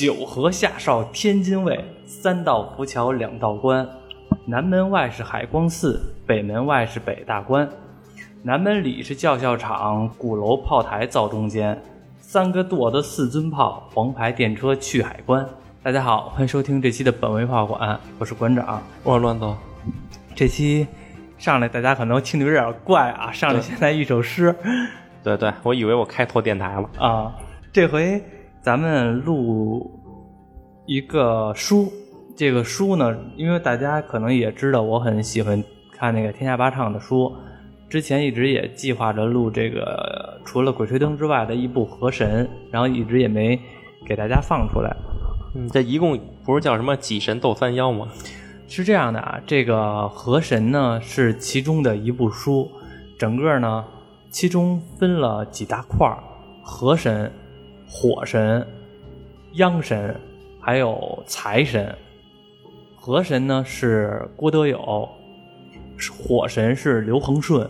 九河下哨天津卫，三道浮桥两道关。南门外是海光寺，北门外是北大关。南门里是教校场，鼓楼炮台造中间。三个垛的四尊炮，黄牌电车去海关。大家好，欢迎收听这期的本位炮馆，我是馆长。我是乱斗，这期上来大家可能听着有点怪啊，上来先来一首诗对对，我以为我开错电台了。啊。这回咱们录一个书，这个书呢，因为大家可能也知道，我很喜欢看那个天下八唱的书，之前一直也计划着录这个除了《鬼吹灯》之外的一部《河神》，然后一直也没给大家放出来。嗯，这一共不是叫什么几神斗三妖吗？是这样的啊，这个《河神》呢是其中的一部书，整个呢其中分了几大块：河神、火神、央神，还有财神。河神呢是郭德友，火神是刘恒顺，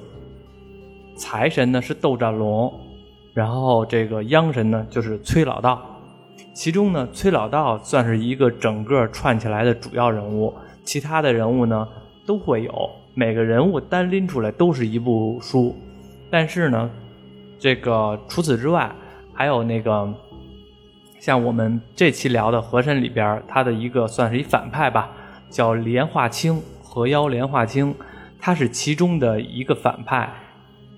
财神呢是窦占龙，然后这个央神呢就是崔老道。其中呢，崔老道算是一个整个串起来的主要人物，其他的人物呢都会有，每个人物单拎出来都是一部书。但是呢，这个除此之外，还有那个像我们这期聊的《和珅》里边，他的一个算是一反派吧，叫莲化清，河妖莲化清，他是其中的一个反派，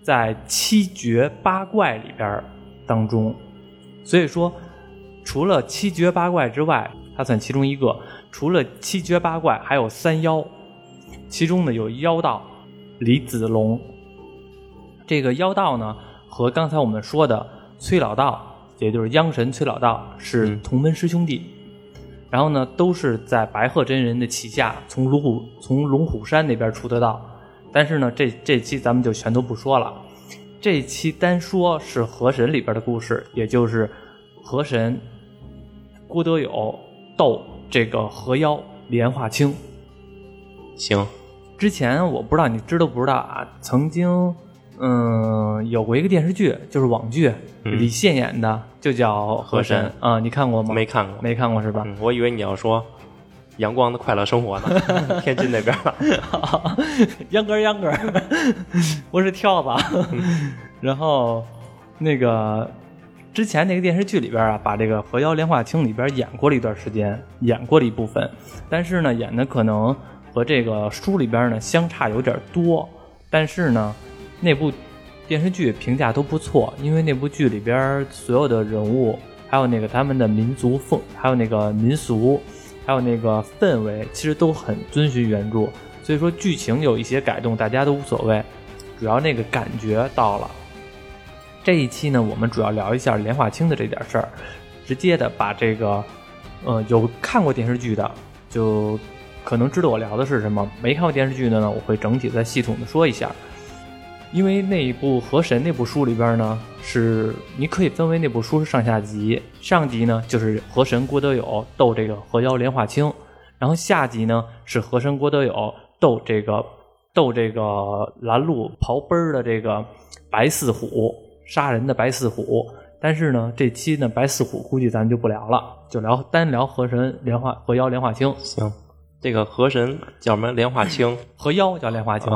在七绝八怪里边当中，所以说。除了七绝八怪之外，他算其中一个。除了七绝八怪，还有三妖，其中呢有妖道李子龙。这个妖道呢，和刚才我们说的崔老道，也就是央神崔老道是同门师兄弟。然后呢，都是在白鹤真人的旗下，从龙虎从龙虎山那边出的道。但是呢，这这期咱们就全都不说了。这期单说是河神里边的故事，也就是河神。郭德友斗这个河妖莲化清。行，之前我不知道你知道不知道啊？曾经，嗯，有过一个电视剧，就是网剧，李现演的，就叫《河神》啊。你看过吗？没看过，没看过是吧？嗯，我以为你要说《阳光的快乐生活》呢，天津那边的。秧歌秧歌，我是跳吧。然后那个。之前那个电视剧里边啊，把这个《河妖莲花清》里边演过了一段时间，演过了一部分，但是呢，演的可能和这个书里边呢相差有点多。但是呢，那部电视剧评价都不错，因为那部剧里边所有的人物，还有那个他们的民族风，还有那个民俗，还有那个氛围，其实都很遵循原著。所以说剧情有一些改动，大家都无所谓，主要那个感觉到了。这一期呢，我们主要聊一下莲化清的这点事儿，直接的把这个，呃，有看过电视剧的，就可能知道我聊的是什么；没看过电视剧的呢，我会整体再系统的说一下。因为那一部《河神》那部书里边呢，是你可以分为那部书是上下集，上集呢就是河神郭德友斗这个河妖莲化清，然后下集呢是河神郭德友斗这个斗这个拦路刨奔儿的这个白四虎。杀人的白四虎，但是呢，这期呢白四虎估计咱就不聊了，就聊单聊河神莲化河妖莲化清。行，这个河神叫什么？莲化清。河妖叫莲化清。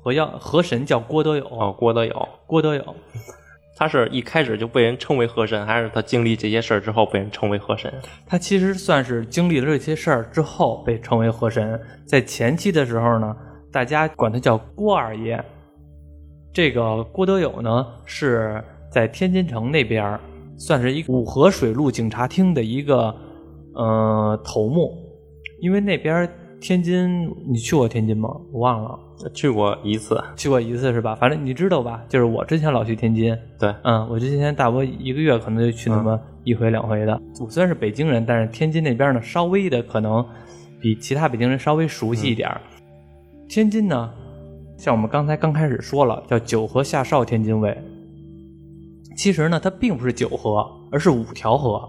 河要河神叫郭德友。哦，郭德友。郭德友，他是一开始就被人称为河神，还是他经历这些事儿之后被人称为河神？他其实算是经历了这些事儿之后被称为河神，在前期的时候呢，大家管他叫郭二爷。这个郭德友呢，是在天津城那边，算是一五河水路警察厅的一个呃头目。因为那边天津，你去过天津吗？我忘了，去过一次，去过一次是吧？反正你知道吧？就是我之前老去天津，对，嗯，我之前大伯一个月可能就去那么一回两回的。我虽然是北京人，但是天津那边呢，稍微的可能比其他北京人稍微熟悉一点。天津呢？像我们刚才刚开始说了，叫九河下哨天津卫。其实呢，它并不是九河，而是五条河。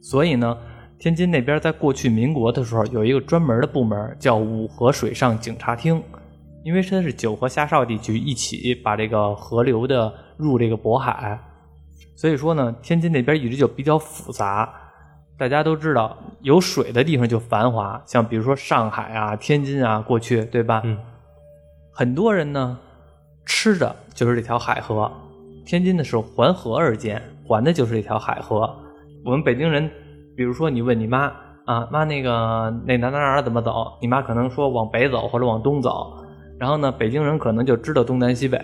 所以呢，天津那边在过去民国的时候，有一个专门的部门叫五河水上警察厅，因为它是九河下哨地区，一起把这个河流的入这个渤海。所以说呢，天津那边一直就比较复杂。大家都知道，有水的地方就繁华，像比如说上海啊、天津啊，过去对吧？嗯，很多人呢吃的就是这条海河。天津的是环河而建，环的就是这条海河。我们北京人，比如说你问你妈啊，妈那个那哪哪哪怎么走？你妈可能说往北走或者往东走。然后呢，北京人可能就知道东南西北，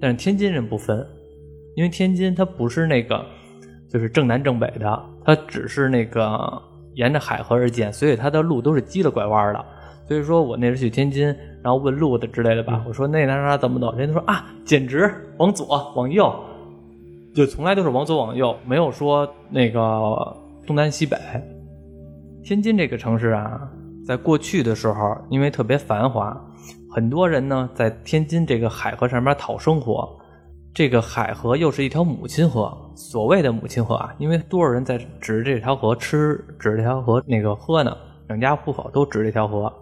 但是天津人不分，因为天津它不是那个就是正南正北的，它只是那个沿着海河而建，所以它的路都是急了拐弯的。所以说我那时去天津，然后问路的之类的吧，我说那哪哪怎么走？人家说啊，简直往左往右，就从来都是往左往右，没有说那个东南西北。天津这个城市啊，在过去的时候，因为特别繁华，很多人呢在天津这个海河上面讨生活。这个海河又是一条母亲河，所谓的母亲河啊，因为多少人在指着这条河吃，指着这条河那个喝呢？两家户口都指这条河。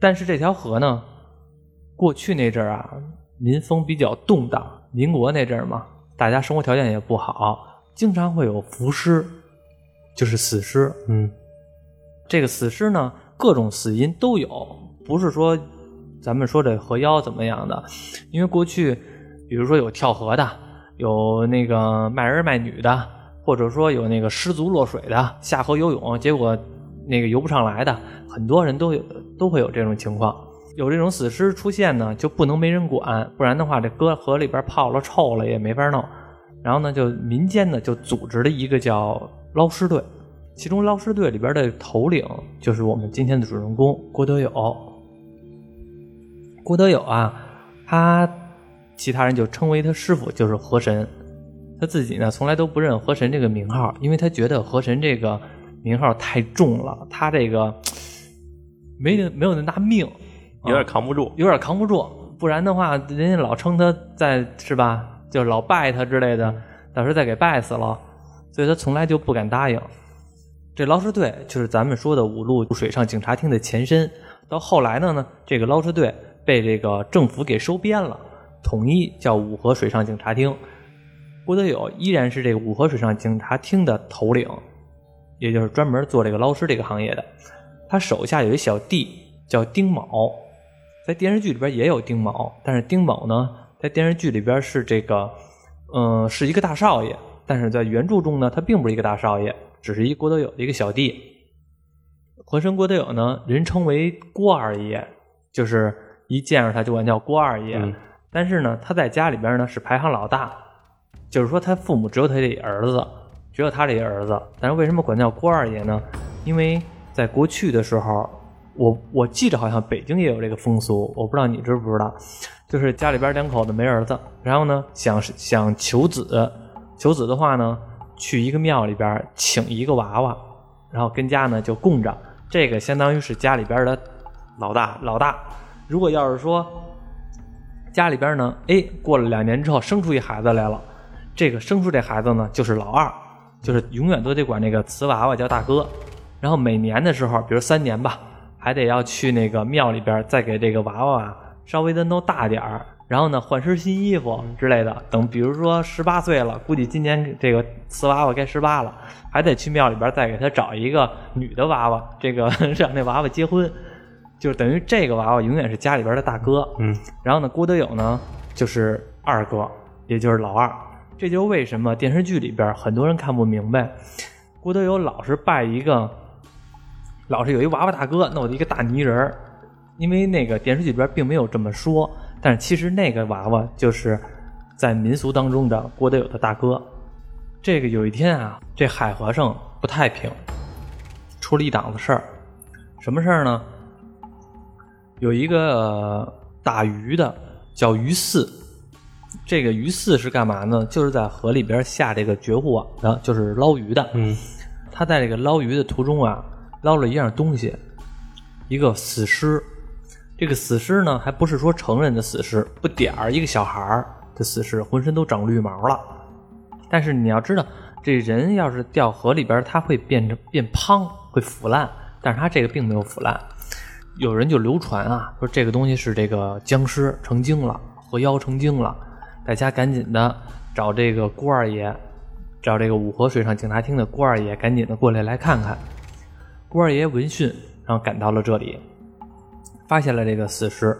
但是这条河呢，过去那阵儿啊，民风比较动荡。民国那阵儿嘛，大家生活条件也不好，经常会有浮尸，就是死尸。嗯，这个死尸呢，各种死因都有，不是说咱们说这河妖怎么样的，因为过去，比如说有跳河的，有那个卖儿卖女的，或者说有那个失足落水的，下河游泳结果那个游不上来的，很多人都有都会有这种情况。有这种死尸出现呢，就不能没人管，不然的话，这搁河里边泡了臭了也没法弄。然后呢，就民间呢就组织了一个叫捞尸队，其中捞尸队里边的头领就是我们今天的主人公郭德友。郭德友啊，他其他人就称为他师傅，就是河神。他自己呢从来都不认河神这个名号，因为他觉得河神这个名号太重了，他这个没没有那大命。有点扛不住，有点扛不住，不然的话，人家老称他在是吧？就老拜他之类的，到时候再给拜死了，所以他从来就不敢答应。这捞尸队就是咱们说的五路水上警察厅的前身。到后来呢呢，这个捞尸队被这个政府给收编了，统一叫五河水上警察厅。郭德友依然是这个五河水上警察厅的头领，也就是专门做这个捞尸这个行业的。他手下有一小弟叫丁卯。在电视剧里边也有丁卯，但是丁卯呢，在电视剧里边是这个，嗯，是一个大少爷，但是在原著中呢，他并不是一个大少爷，只是一郭德友的一个小弟。和珅郭德友呢，人称为郭二爷，就是一见着他就管叫郭二爷。但是呢，他在家里边呢是排行老大，就是说他父母只有他这儿子，只有他这一儿子。但是为什么管叫郭二爷呢？因为在过去的时候。我我记着好像北京也有这个风俗，我不知道你知不知道，就是家里边两口子没儿子，然后呢想想求子，求子的话呢，去一个庙里边请一个娃娃，然后跟家呢就供着，这个相当于是家里边的老大老大。如果要是说家里边呢，哎，过了两年之后生出一孩子来了，这个生出这孩子呢就是老二，就是永远都得管那个瓷娃娃叫大哥，然后每年的时候，比如三年吧。还得要去那个庙里边，再给这个娃娃稍微的弄大点儿，然后呢换身新衣服之类的。等比如说十八岁了，估计今年这个瓷娃娃该十八了，还得去庙里边再给他找一个女的娃娃，这个 让那娃娃结婚，就等于这个娃娃永远是家里边的大哥。嗯，然后呢，郭德友呢就是二哥，也就是老二。这就是为什么电视剧里边很多人看不明白，郭德友老是拜一个。老是有一娃娃大哥弄的一个大泥人儿，因为那个电视剧里边并没有这么说，但是其实那个娃娃就是在民俗当中的郭德友的大哥。这个有一天啊，这海和尚不太平，出了一档子事儿。什么事儿呢？有一个打鱼的叫鱼四，这个鱼四是干嘛呢？就是在河里边下这个绝户网的，就是捞鱼的。嗯，他在这个捞鱼的途中啊。捞了一样东西，一个死尸。这个死尸呢，还不是说成人的死尸，不点儿一个小孩儿的死尸，浑身都长绿毛了。但是你要知道，这人要是掉河里边，他会变成变胖，会腐烂。但是他这个并没有腐烂。有人就流传啊，说这个东西是这个僵尸成精了，河妖成精了。大家赶紧的找这个郭二爷找这个五河水上警察厅的郭二爷赶紧的过来来看看。郭二爷闻讯，然后赶到了这里，发现了这个死尸。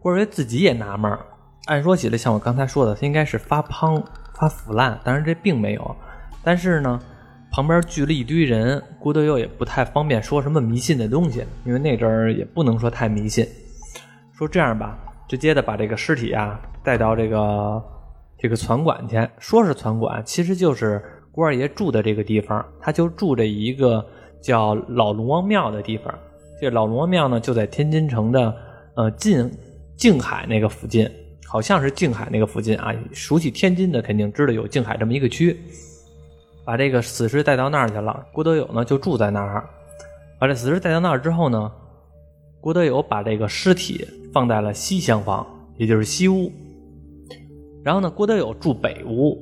郭二爷自己也纳闷儿，按说起来，像我刚才说的，他应该是发胖、发腐烂，当然这并没有。但是呢，旁边聚了一堆人，郭德佑也不太方便说什么迷信的东西，因为那阵儿也不能说太迷信。说这样吧，直接的把这个尸体啊带到这个这个存馆去，说是存馆，其实就是郭二爷住的这个地方，他就住着一个叫老龙王庙的地方。这老罗庙呢，就在天津城的呃近静海那个附近，好像是静海那个附近啊。熟悉天津的肯定知道有静海这么一个区。把这个死尸带到那儿去了，郭德友呢就住在那儿。把这死尸带到那儿之后呢，郭德友把这个尸体放在了西厢房，也就是西屋。然后呢，郭德友住北屋，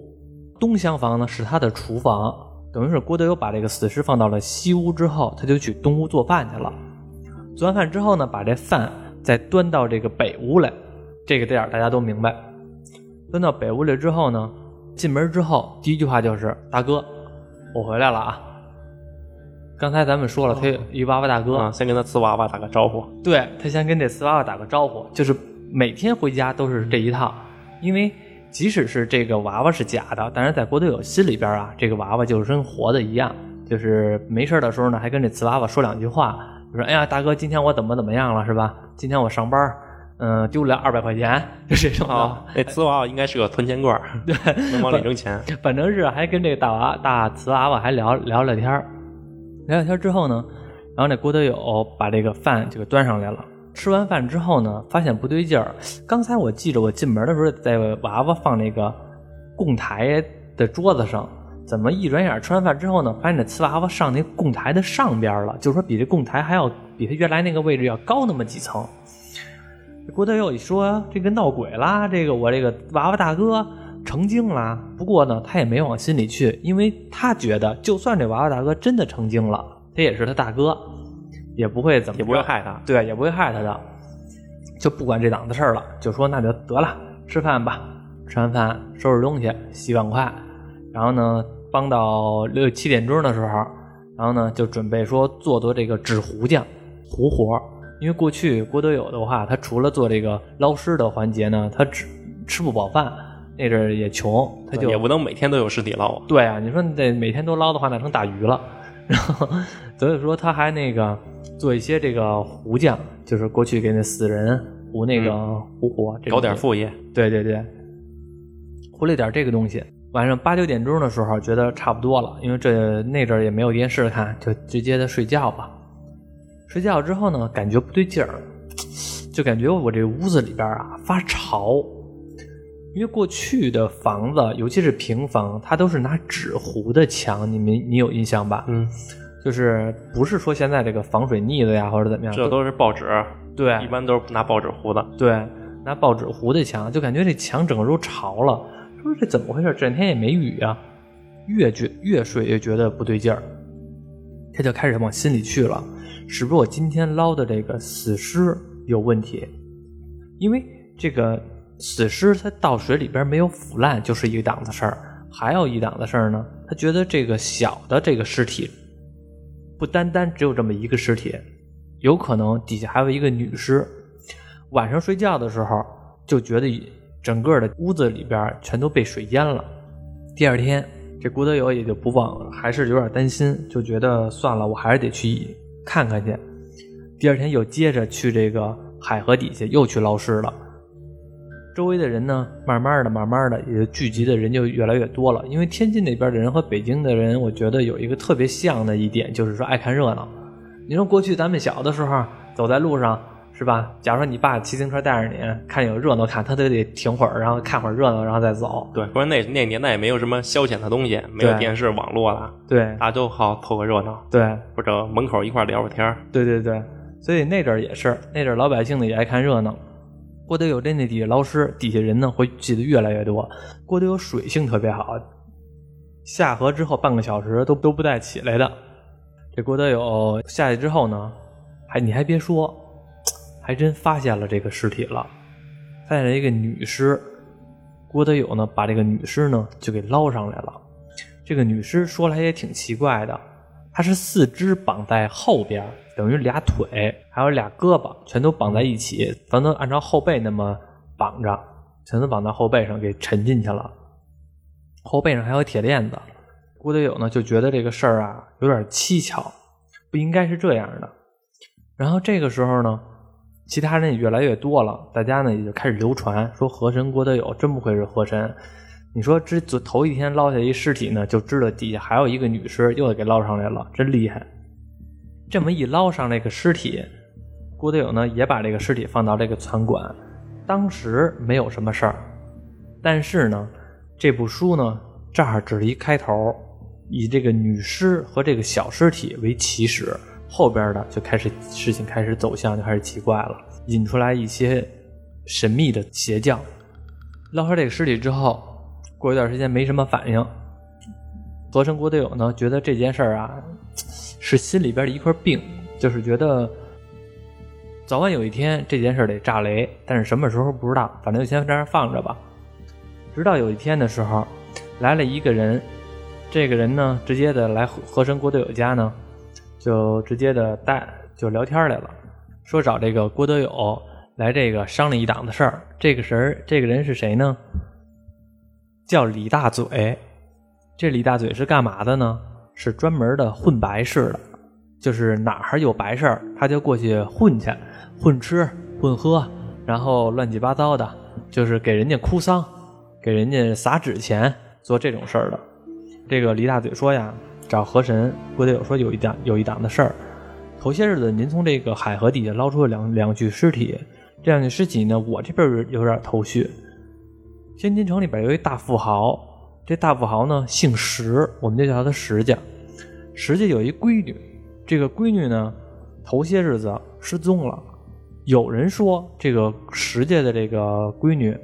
东厢房呢是他的厨房。等于是郭德友把这个死尸放到了西屋之后，他就去东屋做饭去了。做完饭之后呢，把这饭再端到这个北屋来。这个点大家都明白。端到北屋来之后呢，进门之后第一句话就是：“大哥，我回来了啊！”刚才咱们说了，他有一娃娃大哥，啊，先跟他瓷娃娃打个招呼。对他先跟这瓷娃娃打个招呼，就是每天回家都是这一套，因为即使是这个娃娃是假的，但是在郭德友心里边啊，这个娃娃就是跟活的一样，就是没事的时候呢，还跟这瓷娃娃说两句话，就说：“哎呀，大哥，今天我怎么怎么样了，是吧？今天我上班，嗯、丢了二百块钱，就这种的。啊，那瓷娃娃应该是个存钱罐，对，能往里扔钱。反正是还跟这个大娃大瓷娃娃还聊聊聊天儿聊聊天儿之后呢，然后那郭德友把这个饭就给端上来了。吃完饭之后呢，发现不对劲儿。刚才我记着我进门的时候，在娃娃放那个供台的桌子上，怎么一转眼吃完饭之后呢，发现这瓷娃娃上那供台的上边了，就是说比这供台还要比他原来那个位置要高那么几层。郭德佑一说这个闹鬼啦，这个我这个娃娃大哥成精啦。不过呢，他也没往心里去，因为他觉得就算这娃娃大哥真的成精了，他也是他大哥，也不会怎么也不会害他。对，也不会害他的，就不管这档子事儿了，就说那就得了，吃饭吧。吃完饭收拾东西，洗碗筷，然后呢，帮到六七点钟的时候，然后呢就准备说做做这个纸糊匠糊活。因为过去郭德友的话，他除了做这个捞尸的环节呢，他只吃不饱饭，那阵儿也穷，他就也不能每天都有尸体捞。对啊，你说你得每天都捞的话，那成打鱼了。然后 所以说他还那个做一些这个糊匠，就是过去给那死人糊那个糊活，这个搞点副业，对对对，糊了点这个东西。晚上八九点钟的时候，觉得差不多了，因为这那阵儿也没有电视看，就直接的睡觉吧。睡觉之后呢，感觉不对劲儿，就感觉我这屋子里边啊发潮。因为过去的房子，尤其是平房，它都是拿纸糊的墙，你们你有印象吧？嗯，就是不是说现在这个防水腻子呀，或者怎么样？这都是报纸，对一般都是拿报纸糊的。对，拿报纸糊的墙，就感觉这墙整个都潮了。说这怎么回事？这两天也没雨啊，越觉越睡越觉得不对劲儿，他就开始往心里去了，是不是我今天捞的这个死尸有问题？因为这个死尸它到水里边没有腐烂，就是一档子事儿。还有一档子事儿呢，他觉得这个小的这个尸体，不单单只有这么一个尸体，有可能底下还有一个女尸。晚上睡觉的时候，就觉得整个的屋子里边全都被水淹了。第二天，这郭德友也就不忘，还是有点担心，就觉得算了，我还是得去看看去。第二天又接着去这个海河底下又去捞尸了。周围的人呢，慢慢的、慢慢的，也聚集的人就越来越多了。因为天津那边的人和北京的人，我觉得有一个特别像的一点，就是说爱看热闹。你说过去咱们小的时候走在路上，是吧？假如说你爸骑自行车带着你，看有热闹看，他都得停会儿，然后看会儿热闹，然后再走。对，不是那那年代也没有什么消遣的东西，没有电视、网络了，对大家都好凑个热闹，对或者门口一块聊会儿天儿。对对对，所以那阵儿也是，那阵儿老百姓呢也爱看热闹。郭德友在那底下捞尸，底下人呢会记得越来越多。郭德友水性特别好，下河之后半个小时都都不带起来的。这郭德友下去之后呢，还你还别说，还真发现了这个尸体了，发现了一个女尸。郭德友呢把这个女尸呢就给捞上来了。这个女尸说来也挺奇怪的，她是四肢绑在后边，等于俩腿还有俩胳膊全都绑在一起，咱都按照后背那么绑着，全都绑到后背上给沉进去了。后背上还有铁链子。郭德友呢就觉得这个事儿啊有点蹊跷，不应该是这样的。然后这个时候呢，其他人也越来越多了，大家呢也就开始流传说河神郭德友真不愧是河神。你说这头一天捞下一尸体呢，就知道底下还有一个女尸，又给捞上来了，真厉害。这么一捞上这个尸体，郭德友呢也把这个尸体放到这个船馆，当时没有什么事儿。但是呢，这部书呢这儿只是一开头。以这个女尸和这个小尸体为起始，后边的就开始事情开始走向就开始奇怪了，引出来一些神秘的邪教。捞出这个尸体之后，过一段时间没什么反应。和珅郭德友呢，觉得这件事儿啊是心里边的一块病，就是觉得早晚有一天这件事得炸雷，但是什么时候不知道，反正就先在那放着吧。直到有一天的时候，来了一个人。这个人呢，直接的来和和珅郭德友家呢，就直接的带就聊天来了，说找这个郭德友来这个商量一档子事儿。这个人这个人是谁呢？叫李大嘴。这李大嘴是干嘛的呢？是专门的混白事的，就是哪儿有白事儿，他就过去混去，混吃混喝，然后乱七八糟的，就是给人家哭丧，给人家撒纸钱，做这种事儿的。这个李大嘴说呀，找河神郭德友说有一档有一档的事儿。头些日子您从这个海河底下捞出了两两具尸体，这两具尸体呢，我这边有点头绪。天津城里边有一大富豪，这大富豪呢姓石，我们就叫他石家。石家有一闺女，这个闺女呢头些日子失踪了。有人说这个石家的这个闺女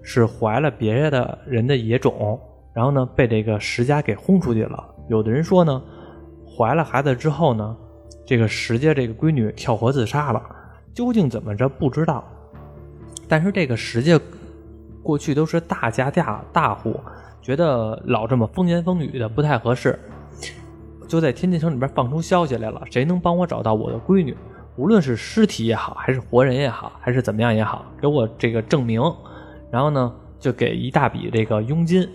是怀了别的人的野种。然后呢，被这个石家给轰出去了。有的人说呢，怀了孩子之后呢，这个石家这个闺女跳河自杀了。究竟怎么着不知道。但是这个石家过去都是大家大大户，觉得老这么风言风语的不太合适，就在天津城里边放出消息来了：谁能帮我找到我的闺女？无论是尸体也好，还是活人也好，还是怎么样也好，给我这个证明。然后呢，就给一大笔这个佣金。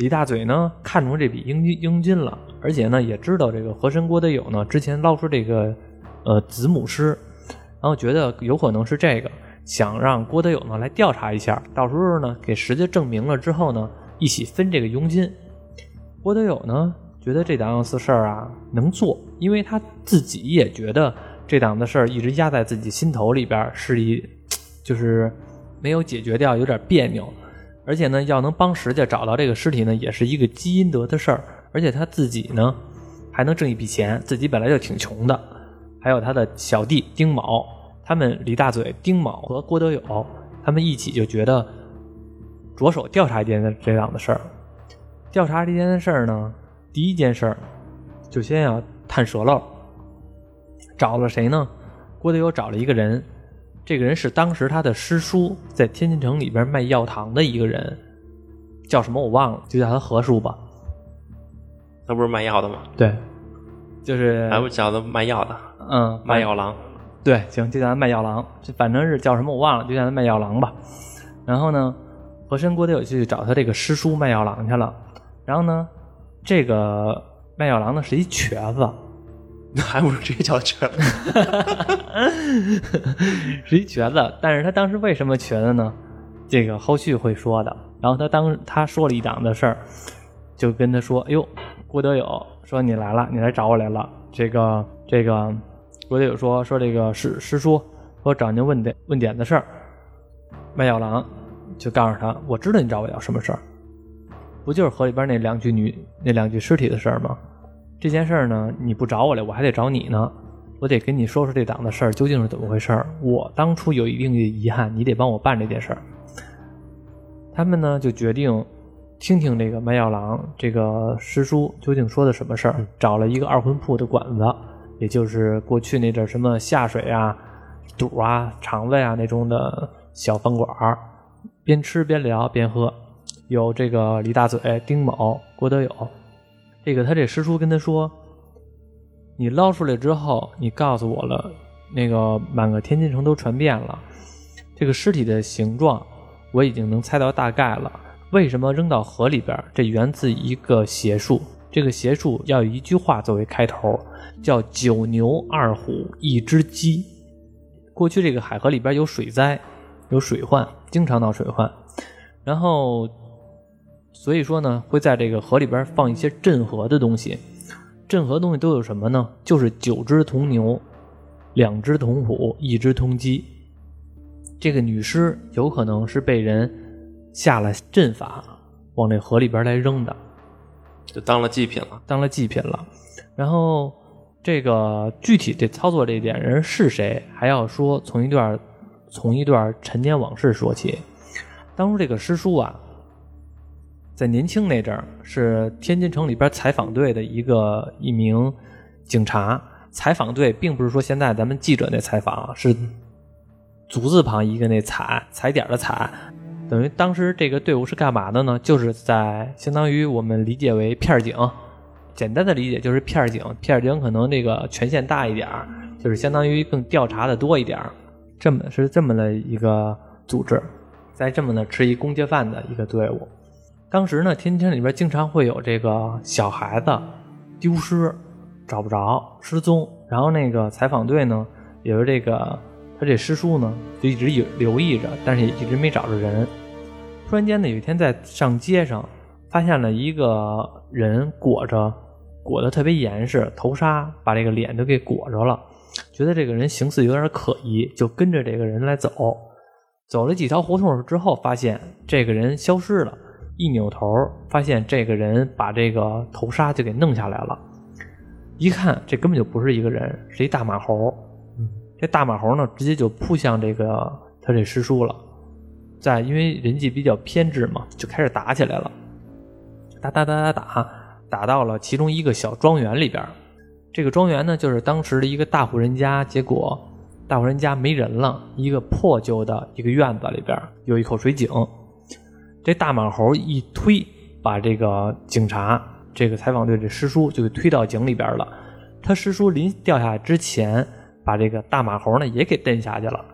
李大嘴呢看中这笔佣金佣金了，而且呢也知道这个和珅郭德友呢之前捞出这个呃子母尸，然后觉得有可能是这个，想让郭德友呢来调查一下，到时候呢给石家证明了之后呢一起分这个佣金。郭德友呢觉得这档子事儿啊能做，因为他自己也觉得这档子事儿一直压在自己心头里边，是一就是没有解决掉，有点别扭。而且呢，要能帮石家找到这个尸体呢，也是一个积阴德的事儿。而且他自己呢，还能挣一笔钱，自己本来就挺穷的。还有他的小弟丁卯，他们李大嘴、丁卯和郭德友，他们一起就觉得着手调查一件这样的事儿。调查这件事儿呢，第一件事儿就先要探舌漏，找了谁呢？郭德友找了一个人。这个人是当时他的师叔，在天津城里边卖药糖的一个人，叫什么我忘了，就叫他何叔吧。他不是卖药的吗？对，就是还不叫他卖药的，嗯，卖药郎。对，行，就叫他卖药郎，这反正是叫什么我忘了，就叫他卖药郎吧。然后呢，和珅郭德友去找他这个师叔卖药郎去了。然后呢，这个卖药郎呢是一瘸子。那还不如直接叫瘸子，是一瘸子。但是他当时为什么瘸子呢？这个后续会说的。然后他当他说了一档子事儿，就跟他说：“哎呦，郭德友说你来了，你来找我来了。这个这个，郭德友说说这个师师叔说找您问点问点的事儿。卖药郎就告诉他，我知道你找我要什么事儿，不就是河里边那两具女那两具尸体的事儿吗？”这件事儿呢，你不找我来，我还得找你呢。我得跟你说说这档子事儿究竟是怎么回事儿。我当初有一定的遗憾，你得帮我办这件事儿。他们呢就决定听听这个卖药郎这个师叔究竟说的什么事儿。找了一个二婚铺的馆子，也就是过去那阵什么下水啊、肚啊、肠子呀那种的小饭馆儿，边吃边聊边喝。有这个李大嘴、丁某、郭德友。这个他这师叔跟他说：“你捞出来之后，你告诉我了，那个满个天津城都传遍了，这个尸体的形状我已经能猜到大概了。为什么扔到河里边？这源自一个邪术。这个邪术要有一句话作为开头，叫‘九牛二虎一只鸡’。过去这个海河里边有水灾，有水患，经常闹水患，然后。”所以说呢，会在这个河里边放一些镇河的东西。镇河东西都有什么呢？就是九只铜牛，两只铜虎，一只铜鸡。这个女尸有可能是被人下了阵法，往这河里边来扔的，就当了祭品了。当了祭品了。然后这个具体这操作这一点人是谁，还要说从一段从一段陈年往事说起。当初这个师叔啊。在年轻那阵儿，是天津城里边采访队的一个一名警察。采访队并不是说现在咱们记者那采访，是足字旁一个那采踩点的采，等于当时这个队伍是干嘛的呢？就是在相当于我们理解为片警，简单的理解就是片警。片警可能那个权限大一点就是相当于更调查的多一点这么是这么的一个组织，在这么的吃一公家饭的一个队伍。当时呢，天津里边经常会有这个小孩子丢失、找不着、失踪，然后那个采访队呢，也是这个他这师叔呢，就一直有留意着，但是也一直没找着人。突然间呢，有一天在上街上发现了一个人裹着裹得特别严实，头纱把这个脸都给裹着了，觉得这个人形似有点可疑，就跟着这个人来走。走了几条胡同之后，发现这个人消失了。一扭头，发现这个人把这个头纱就给弄下来了。一看，这根本就不是一个人，是一大马猴。这大马猴呢，直接就扑向这个他这师叔了。在因为人际比较偏执嘛，就开始打起来了。打打打打打，打到了其中一个小庄园里边。这个庄园呢，就是当时的一个大户人家。结果大户人家没人了，一个破旧的一个院子里边有一口水井。这大马猴一推，把这个警察、这个采访队的师叔就给推到井里边了。他师叔临掉下之前，把这个大马猴呢也给蹬下去了。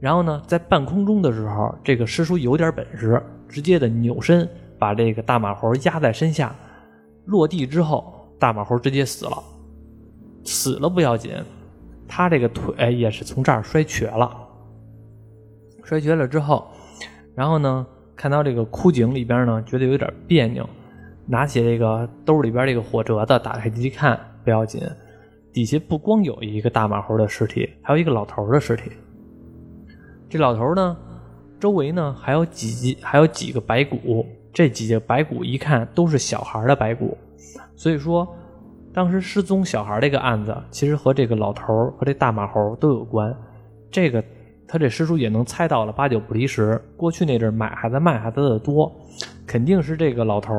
然后呢，在半空中的时候，这个师叔有点本事，直接的扭身把这个大马猴压在身下。落地之后，大马猴直接死了。死了不要紧，他这个腿也是从这儿摔瘸了。摔瘸了之后，然后呢？看到这个枯井里边呢，觉得有点别扭，拿起这个兜里边这个火折子，打开一看，不要紧，底下不光有一个大马猴的尸体，还有一个老头的尸体。这老头呢，周围呢还有几还有几个白骨，这几个白骨一看都是小孩的白骨，所以说，当时失踪小孩这个案子，其实和这个老头和这大马猴都有关，这个。他这师叔也能猜到了，八九不离十。过去那阵买孩子卖孩子的多，肯定是这个老头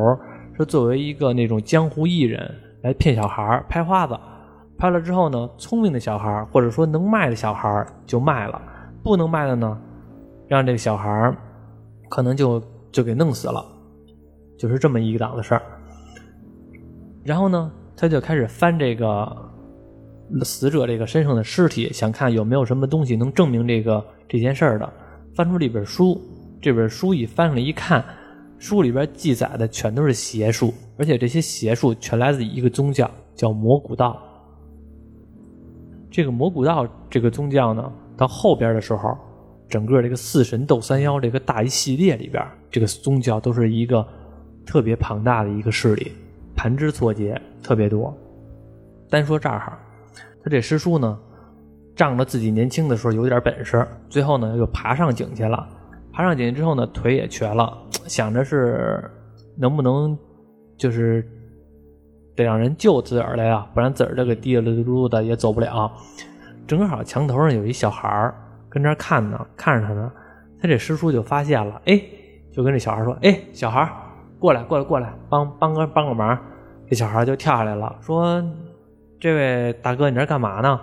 是作为一个那种江湖艺人来骗小孩拍花子。拍了之后呢，聪明的小孩或者说能卖的小孩就卖了，不能卖的呢，让这个小孩可能就就给弄死了，就是这么一档子事儿。然后呢，他就开始翻这个。死者这个身上的尸体，想看有没有什么东西能证明这个这件事儿的。翻出这本书，这本书一翻上来一看，书里边记载的全都是邪术，而且这些邪术全来自一个宗教，叫魔古道。这个魔古道这个宗教呢，到后边的时候，整个这个四神斗三妖这个大一系列里边，这个宗教都是一个特别庞大的一个势力，盘枝错节，特别多。单说这儿。他这师叔呢，仗着自己年轻的时候有点本事，最后呢又爬上井去了。爬上井去之后呢，腿也瘸了，想着是能不能就是得让人救自个儿来啊，不然自个儿这个滴里噜噜的也走不了。正好墙头上有一小孩跟这看呢，看着他呢。他这师叔就发现了，哎，就跟这小孩说：“哎，小孩过来，过来，过来，帮帮个帮个忙。”这小孩就跳下来了，说。这位大哥，你这干嘛呢？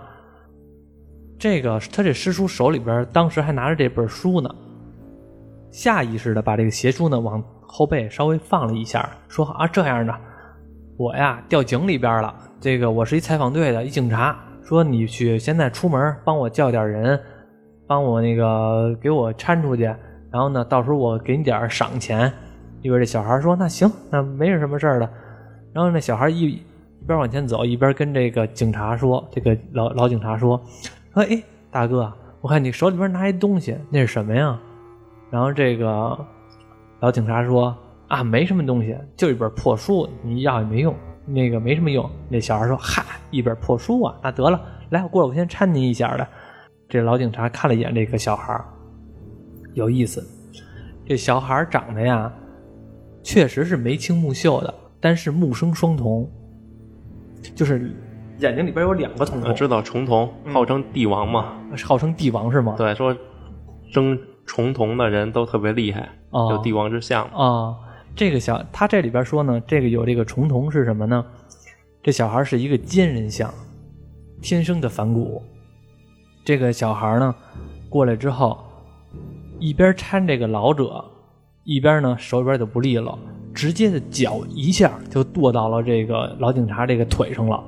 这个他这师叔手里边当时还拿着这本书呢，下意识的把这个邪书呢往后背稍微放了一下，说啊这样的，我呀掉井里边了，这个我是一采访队的一警察，说你去现在出门帮我叫点人，帮我那个给我搀出去，然后呢，到时候我给你点赏钱。一边这小孩说那行，那没什么事儿的。然后那小孩一一边往前走，一边跟这个警察说，这个老老警察说说哎大哥，我看你手里边拿一东西，那是什么呀？然后这个老警察说啊，没什么东西，就一本破书，你要也没用，那个没什么用。那小孩说嗨，一本破书啊，那得了，来我过来，我先搀您一下的。这老警察看了一眼这个小孩，有意思。这小孩长得呀，确实是眉清目秀的，但是目生双瞳，就是眼睛里边有两个瞳孔，我知道重瞳号称帝王嘛，号称帝王是吗？对，说争重瞳的人都特别厉害，哦有帝王之相。啊，这个小他这里边说呢，这个有这个重瞳是什么呢？这小孩是一个奸人相，天生的反骨。这个小孩呢，过来之后，一边搀这个老者，一边呢手里边就不利落，直接的脚一下就跺到了这个老警察这个腿上了。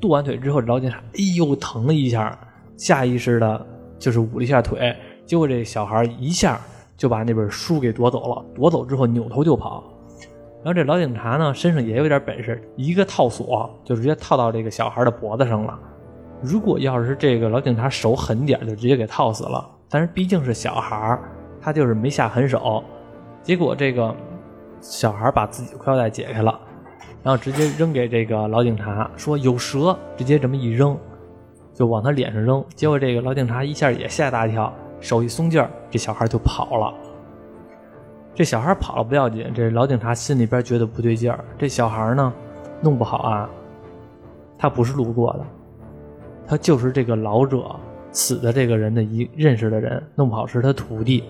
跺完腿之后，老警察哎呦疼了一下，下意识的就是捂了一下腿，结果这小孩一下就把那本书给夺走了，夺走之后扭头就跑。然后这老警察呢身上也有点本事，一个套索就直接套到这个小孩的脖子上了。如果要是这个老警察手狠点，就直接给套死了。但是毕竟是小孩，他就是没下狠手。结果这个小孩把自己的裤腰带解开了，然后直接扔给这个老警察，说有蛇，直接这么一扔，就往他脸上扔。结果这个老警察一下也吓一大跳，手一松劲儿，这小孩就跑了。这小孩跑了不要紧，这老警察心里边觉得不对劲儿。这小孩呢，弄不好啊，他不是路过的，他就是这个老者死的这个人的一认识的人，弄不好是他徒弟。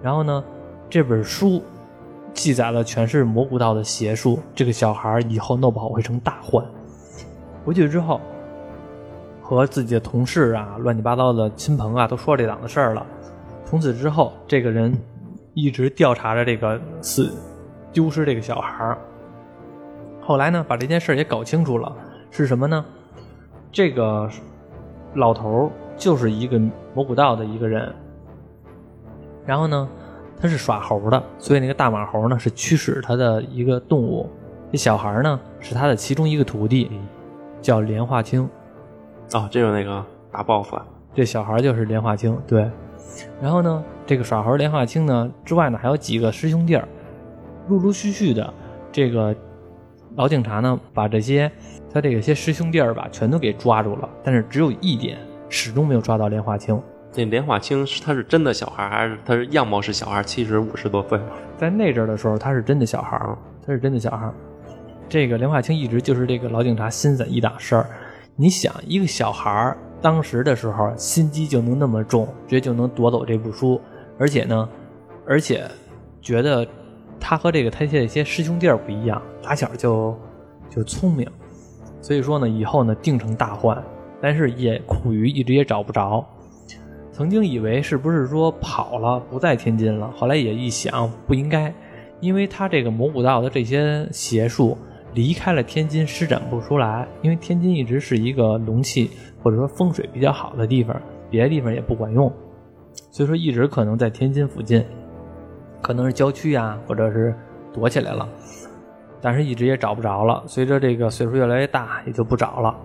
然后呢，这本书记载了全是蘑菇道的邪术，这个小孩以后弄不好会成大患。回去之后，和自己的同事啊、乱七八糟的亲朋啊都说这档子事儿了。从此之后，这个人一直调查着这个死丢失这个小孩。后来呢，把这件事也搞清楚了，是什么呢？这个老头就是一个蘑菇道的一个人，然后呢，他是耍猴的，所以那个大马猴呢是驱使他的一个动物。这小孩呢是他的其中一个徒弟，叫莲花清。哦，这就是那个大 boss，这小孩就是莲花清，对。然后呢，这个耍猴莲花清呢之外呢，还有几个师兄弟儿，陆陆续续的，这个老警察呢把这些他这个些师兄弟儿吧全都给抓住了，但是只有一点始终没有抓到莲花清。那莲花清是他是真的小孩，还是他是样貌是小孩？其实五十多岁，在那阵儿的时候，他是真的小孩儿，他是真的小孩儿。这个莲花清一直就是这个老警察心怎一档事儿。你想，一个小孩儿当时的时候心机就能那么重，直接就能夺走这部书，而且呢，而且觉得他和这个他这些师兄弟儿不一样，打小就就聪明，所以说呢，以后呢定成大患，但是也苦于一直也找不着。曾经以为是不是说跑了不在天津了，后来也一想不应该，因为他这个蘑菇道的这些邪术离开了天津施展不出来，因为天津一直是一个龙气或者说风水比较好的地方，别的地方也不管用，所以说一直可能在天津附近，可能是郊区啊，或者是躲起来了，但是一直也找不着了。随着这个岁数越来越大，也就不找了。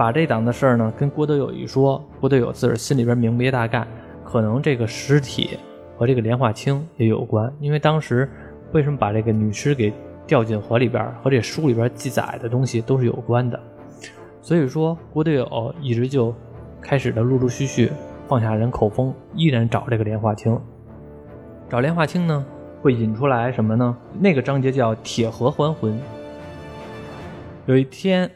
把这档子事儿呢跟郭德友一说，郭德友自个儿心里边明白大概，可能这个尸体和这个莲花清也有关，因为当时为什么把这个女尸给掉进河里边，和这书里边记载的东西都是有关的。所以说，郭德友一直就开始的陆陆续续放下人口风，依然找这个莲花清。找莲花清呢，会引出来什么呢？那个章节叫“铁盒还魂”。有一天，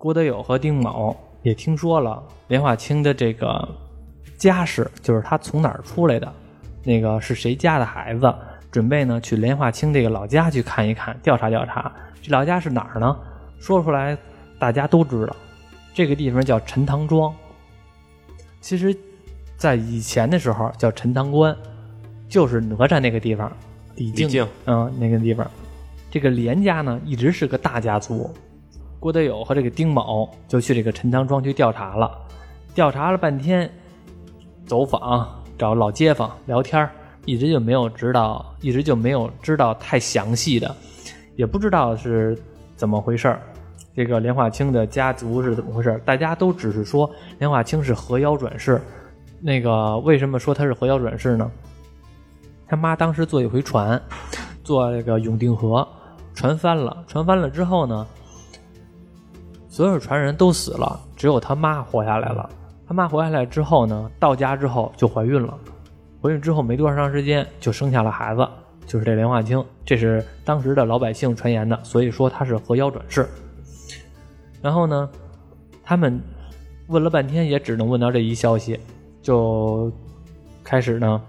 郭德友和丁某也听说了莲花清的这个家世，就是他从哪儿出来的，那个是谁家的孩子，准备呢去莲花清这个老家去看一看，调查调查。这老家是哪儿呢？说出来大家都知道，这个地方叫陈塘庄。其实，在以前的时候叫陈塘关，就是哪吒那个地方，李靖嗯，那个地方。这个连家呢一直是个大家族，郭德友和这个丁某就去这个陈塘庄去调查了，调查了半天，走访找老街坊聊天一直就没有知道，一直就没有知道太详细的，也不知道是怎么回事。这个莲花清的家族是怎么回事？大家都只是说莲花清是河妖转世。那个为什么说他是河妖转世呢？他妈当时坐一回船，坐这个永定河，船翻了，船翻了之后呢，所有船人都死了，只有他妈活下来了。他妈活下来之后呢，到家之后就怀孕了，怀孕之后没多长时间就生下了孩子，就是这莲花清。这是当时的老百姓传言的，所以说他是河妖转世。然后呢，他们问了半天，也只能问到这一消息，就开始呢，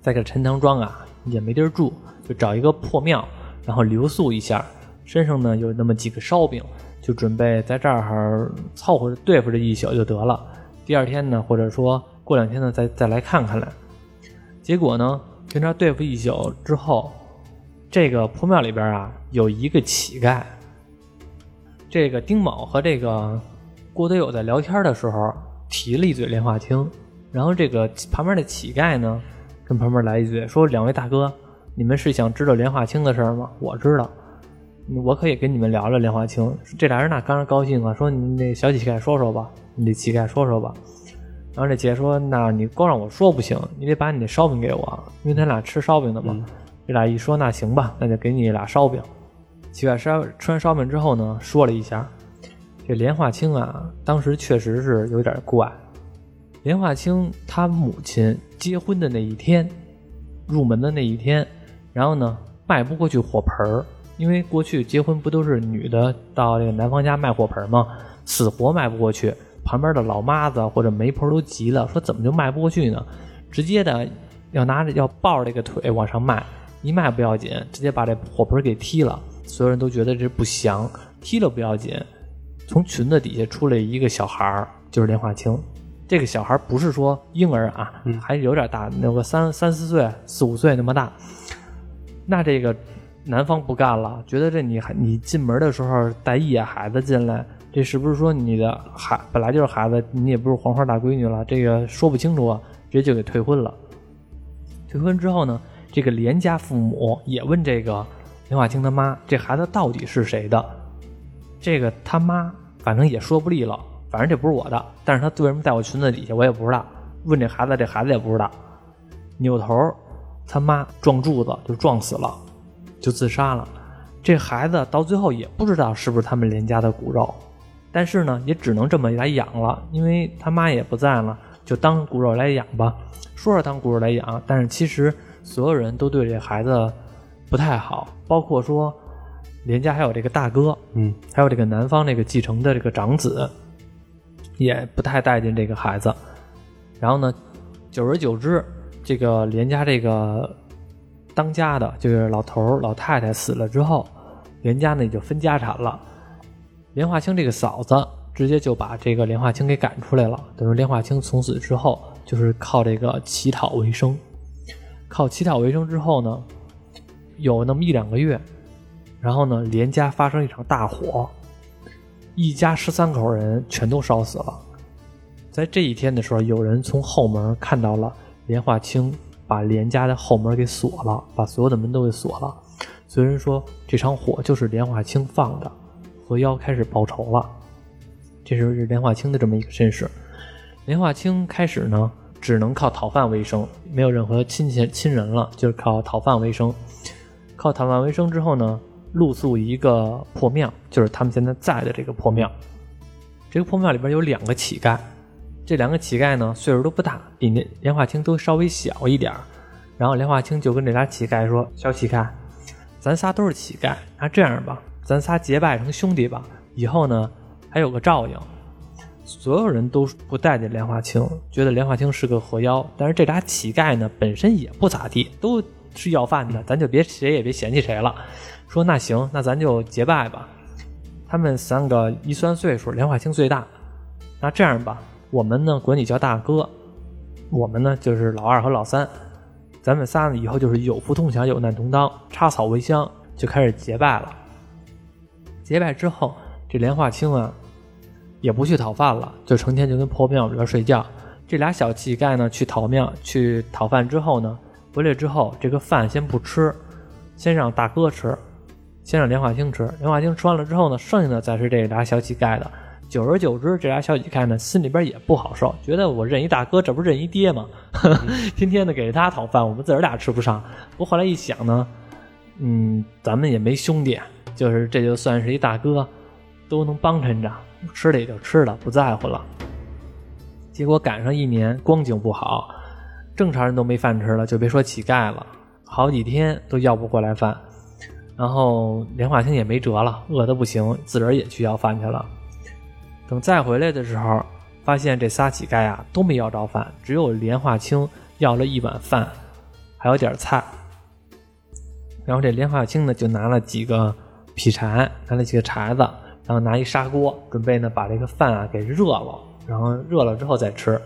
在这陈塘庄啊也没地儿住，就找一个破庙，然后留宿一下，身上呢有那么几个烧饼，就准备在这儿凑合对付这一宿就得了。第二天呢，或者说过两天呢，再再来看看来。结果呢，跟他对付一宿之后，这个破庙里边啊有一个乞丐。这个丁某和这个郭德友在聊天的时候提了一嘴莲花清，然后这个旁边的乞丐呢跟旁边来一嘴说：“两位大哥，你们是想知道莲花清的事儿吗？我知道，我可以跟你们聊聊莲花清。”这俩人那当然高兴啊，说：“你那小乞丐说说吧，你这乞丐说说吧。”然后这乞丐说：“那你光让我说不行，你得把你那烧饼给我，因为他俩吃烧饼的嘛。这俩一说：“那行吧，那就给你俩烧饼。”乞丐烧吃完烧饼之后呢，说了一下，这莲花清啊，当时确实是有点怪。莲花清他母亲结婚的那一天，入门的那一天，然后呢迈不过去火盆儿，因为过去结婚不都是女的到这个男方家卖火盆吗？死活卖不过去，旁边的老妈子或者媒婆都急了，说怎么就卖不过去呢？直接的要拿着要抱着这个腿往上迈，一迈不要紧，直接把这火盆给踢了。所有人都觉得这不祥，踢了不要紧。从裙子底下出来一个小孩儿，就是莲花清。这个小孩不是说婴儿啊，还有点大，有个三三四岁、四五岁那么大。那这个男方不干了，觉得这你还你进门的时候带一眼孩子进来，这是不是说你的孩本来就是孩子，你也不是黄花大闺女了？这个说不清楚啊，直接就给退婚了。退婚之后呢，这个连家父母也问这个。莲花清他妈，这孩子到底是谁的？这个他妈反正也说不利了，反正这不是我的。但是他为什么在我裙子底下，我也不知道。问这孩子，这孩子也不知道。扭头，他妈撞柱子就撞死了，就自杀了。这孩子到最后也不知道是不是他们连家的骨肉，但是呢，也只能这么来养了，因为他妈也不在了，就当骨肉来养吧。说是当骨肉来养，但是其实所有人都对这孩子。不太好，包括说连家还有这个大哥，嗯，还有这个男方这个继承的这个长子，也不太待见这个孩子。然后呢，久而久之，这个连家这个当家的就是老头老太太死了之后，连家呢也就分家产了。莲花清这个嫂子直接就把这个莲花清给赶出来了，等于莲花清从此之后就是靠这个乞讨为生。靠乞讨为生之后呢？有那么一两个月，然后呢，连家发生一场大火，一家十三口人全都烧死了。在这一天的时候，有人从后门看到了莲花清把连家的后门给锁了，把所有的门都给锁了。所以人说这场火就是莲花清放的，河妖开始报仇了。这是莲花清的这么一个身世。莲花清开始呢，只能靠讨饭为生，没有任何亲戚亲人了，就是靠讨饭为生。靠讨饭为生之后呢，露宿一个破庙，就是他们现在在的这个破庙。这个破庙里边有两个乞丐，这两个乞丐呢岁数都不大，比那莲花清都稍微小一点然后莲花清就跟这俩乞丐说：“小乞丐，咱仨都是乞丐，那这样吧，咱仨结拜成兄弟吧，以后呢还有个照应。”所有人都不待见莲花清，觉得莲花清是个活妖。但是这俩乞丐呢本身也不咋地，都。是要饭的，咱就别谁也别嫌弃谁了。说那行，那咱就结拜吧。他们三个一算岁数，莲花清最大。那这样吧，我们呢管你叫大哥，我们呢就是老二和老三。咱们仨呢以后就是有福同享，有难同当，插草为香。就开始结拜了。结拜之后，这莲花清啊，也不去讨饭了，就成天就跟破庙里边睡觉。这俩小乞丐呢，去讨庙去讨饭之后呢，回来之后这个饭先不吃，先让大哥吃，先让莲花清吃。莲花清吃完了之后呢，剩下的再是这俩小乞丐的。久而久之，这俩小乞丐呢，心里边也不好受，觉得我认一大哥，这不是认一爹吗？天天的给他讨饭，我们自个儿俩吃不上。不过后来一想呢，嗯，咱们也没兄弟，就是这就算是一大哥，都能帮衬着，吃了也就吃了，不在乎了。结果赶上一年光景不好，正常人都没饭吃了，就别说乞丐了，好几天都要不过来饭。然后莲花清也没辙了，饿得不行，自个儿也去要饭去了。等再回来的时候，发现这仨乞丐啊都没要着饭，只有莲花清要了一碗饭，还有点菜。然后这莲花清呢就拿了几个劈柴，拿了几个柴子，然后拿一砂锅，准备呢把这个饭啊给热了，然后热了之后再吃。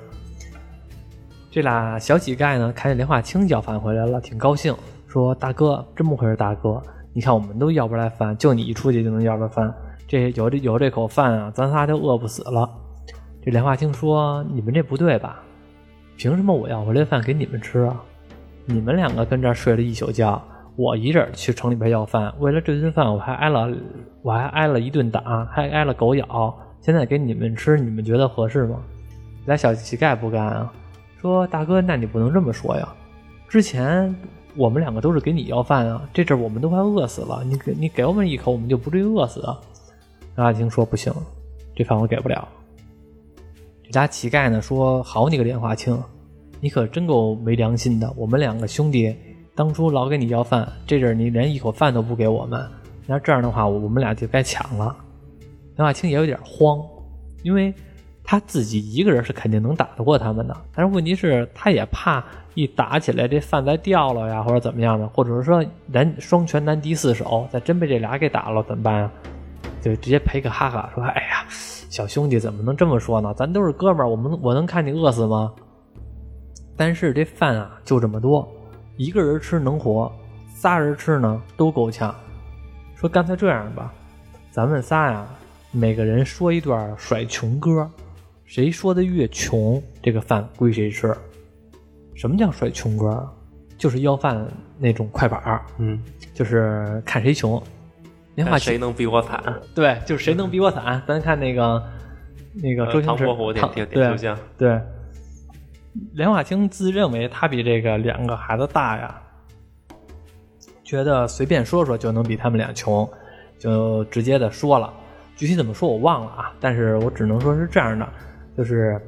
这俩小乞丐呢看见莲花清要饭回来了，挺高兴，说：“大哥，真不愧是大哥，你看我们都要不来饭，就你一出去就能要着饭。”这有这有这口饭啊，咱仨就饿不死了。这莲花清说：“你们这不对吧？凭什么我要回来饭给你们吃啊？你们两个跟这儿睡了一宿觉，我一人去城里边要饭，为了这顿饭我还挨了我还挨了一顿打，还挨了狗咬。现在给你们吃，你们觉得合适吗？”俩小乞丐不干啊，说：“大哥，那你不能这么说呀！之前我们两个都是给你要饭啊，这阵我们都快饿死了，你给你给我们一口，我们就不至于饿死啊。”阿青说：“不行，这饭我给不了。”这家乞丐呢说：“好你个莲花清，你可真够没良心的！我们两个兄弟当初老给你要饭，这阵你连一口饭都不给我们，那这样的话，我们俩就该抢了。”莲花清也有点慌，因为他自己一个人是肯定能打得过他们的，但是问题是他也怕一打起来这饭再掉了呀，或者怎么样的，或者是说难双拳难敌四手，再真被这俩给打了怎么办呀？就直接赔个哈哈，说：“哎呀，小兄弟怎么能这么说呢？咱都是哥们儿，我们我能看你饿死吗？但是这饭啊就这么多，一个人吃能活，仨人吃呢都够呛。说干脆这样吧，咱们仨呀，每个人说一段甩穷歌，谁说的越穷，这个饭归谁吃。什么叫甩穷歌？就是要饭那种快板儿，嗯，就是看谁穷。”莲花谁能比我惨？对，就是谁能比我惨？咱看那个那个周星驰，唐伯虎点点对秋香，对。莲花清自认为他比这个两个孩子大呀，觉得随便说说就能比他们俩穷，就直接的说了。具体怎么说我忘了啊，但是我只能说是这样的，就是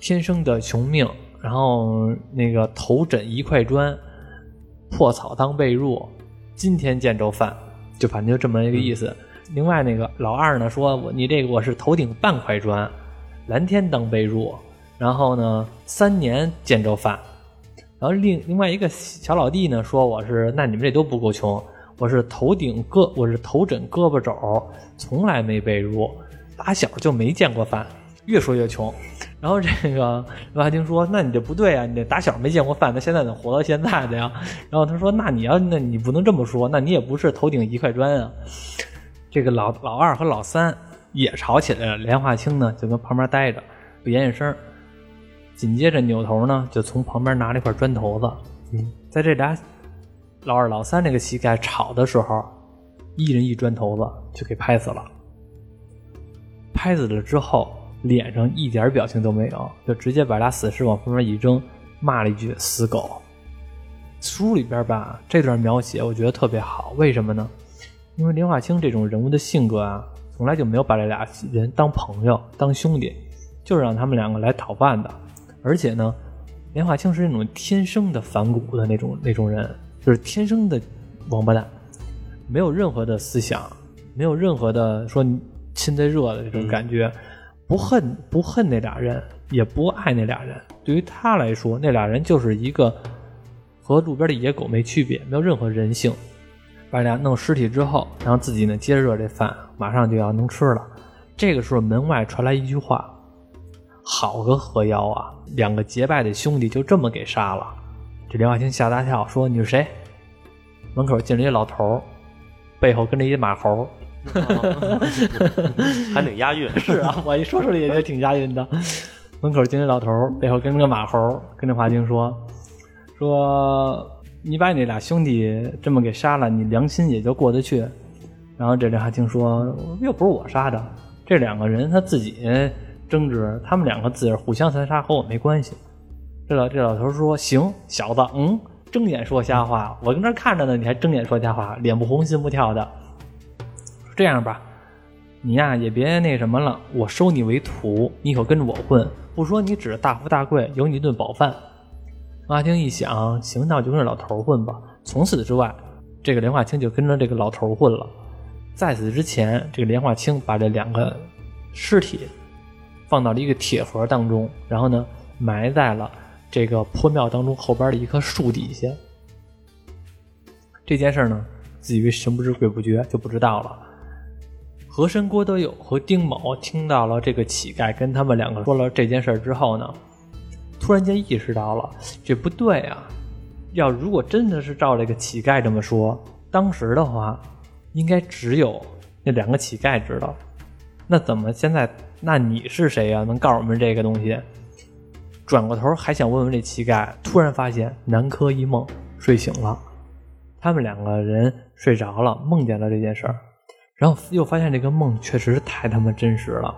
天生的穷命，然后那个头枕一块砖，破草当被褥，今天见着饭。就反正就这么一个意思。另外那个老二呢说，我你这个我是头顶半块砖，蓝天当被褥，然后呢三年见着饭。然后另另外一个小老弟呢说我是，那你们这都不够穷，我是头顶胳我是头枕胳膊肘，从来没被褥，打小就没见过饭，越说越穷。然后这个刘华清说：“那你这不对啊，你这打小没见过饭，那现在怎么活到现在的呀？”然后他说：“那你要，那你不能这么说，那你也不是头顶一块砖啊。”这个老老二和老三也吵起来了，莲花清呢就跟旁边待着不言语声，紧接着扭头呢就从旁边拿了一块砖头子，嗯，在这俩老二老三这个膝盖吵的时候，一人一砖头子就给拍死了。拍死了之后。脸上一点表情都没有，就直接把俩死尸往旁边一扔，骂了一句“死狗”。书里边吧，这段描写我觉得特别好，为什么呢？因为莲花清这种人物的性格啊，从来就没有把这俩人当朋友、当兄弟，就是让他们两个来讨饭的。而且呢，莲花清是那种天生的反骨的那种那种人，就是天生的王八蛋，没有任何的思想，没有任何的说亲的热的这种感觉。不恨不恨那俩人，也不爱那俩人。对于他来说，那俩人就是一个和路边的野狗没区别，没有任何人性。把俩弄尸体之后，然后自己呢接着热这饭，马上就要能吃了。这个时候门外传来一句话：“好个河妖啊！两个结拜的兄弟就这么给杀了。”这莲花清吓大跳，说：“你是谁？”门口进来一老头，背后跟着一马猴。还挺押韵。是啊，我一说出来也就挺押韵的。门口进来老头儿，背后跟着个马猴，跟这华清说：“说你把你俩兄弟这么给杀了，你良心也就过得去。”然后这梁华清说：“又不是我杀的，这两个人他自己争执，他们两个自己互相残杀，和我没关系。”这老这老头说：“行，小子，嗯，睁眼说瞎话，我跟这看着呢，你还睁眼说瞎话，脸不红心不跳的。这样吧。”你呀也别那什么了，我收你为徒，你以后跟着我混，不说你指着大富大贵，有你一顿饱饭。阿青一想，行，那我就跟着老头混吧。从此之外，这个莲花清就跟着这个老头混了。在此之前，这个莲花清把这两个尸体放到了一个铁盒当中，然后呢埋在了这个破庙当中后边的一棵树底下。这件事呢，至于神不知鬼不觉，就不知道了。和珅郭德友和丁某听到了这个乞丐跟他们两个说了这件事之后呢，突然间意识到了这不对啊！要如果真的是照这个乞丐这么说，当时的话应该只有那两个乞丐知道。那怎么现在？那你是谁呀？能告诉我们这个东西？转过头还想问问这乞丐，突然发现南柯一梦睡醒了，他们两个人睡着了，梦见了这件事儿。然后又发现这个梦确实是太他妈真实了，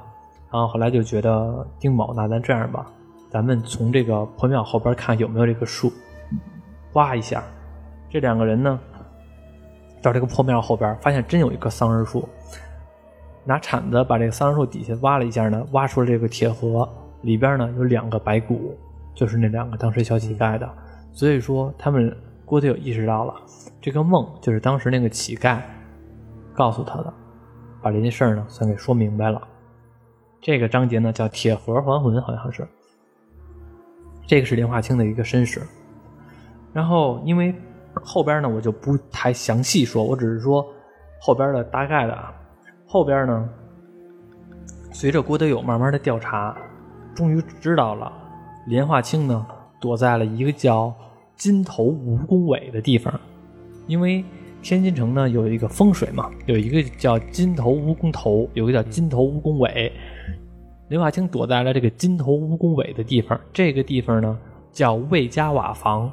然后后来就觉得丁某，那咱这样吧，咱们从这个破庙后边看有没有这个树，挖一下。这两个人呢，到这个破庙后边，发现真有一棵桑葚树，拿铲子把这个桑葚树底下挖了一下呢，挖出了这个铁盒，里边呢有两个白骨，就是那两个当时小乞丐的。所以说，他们郭德友意识到了，这个梦就是当时那个乞丐。告诉他的，把这件事儿呢算给说明白了。这个章节呢叫“铁盒还魂”，好像是。这个是莲花清的一个身世。然后因为后边呢我就不太详细说，我只是说后边的大概的啊。后边呢，随着郭德友慢慢的调查，终于知道了莲花清呢躲在了一个叫金头蜈蚣尾的地方，因为。天津城呢有一个风水嘛，有一个叫金头蜈蚣头，有一个叫金头蜈蚣尾。刘华清躲在了这个金头蜈蚣尾的地方，这个地方呢叫魏家瓦房。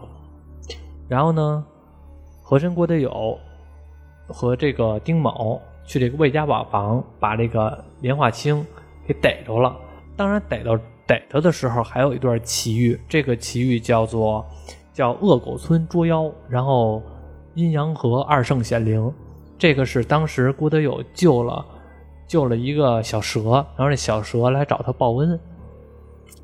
然后呢，和珅郭德友和这个丁某去这个魏家瓦房，把这个莲花清给逮着了。当然，逮到逮他的时候，还有一段奇遇，这个奇遇叫做叫恶狗村捉妖，然后。阴阳河二圣显灵，这个是当时郭德友救了救了一个小蛇，然后这小蛇来找他报恩，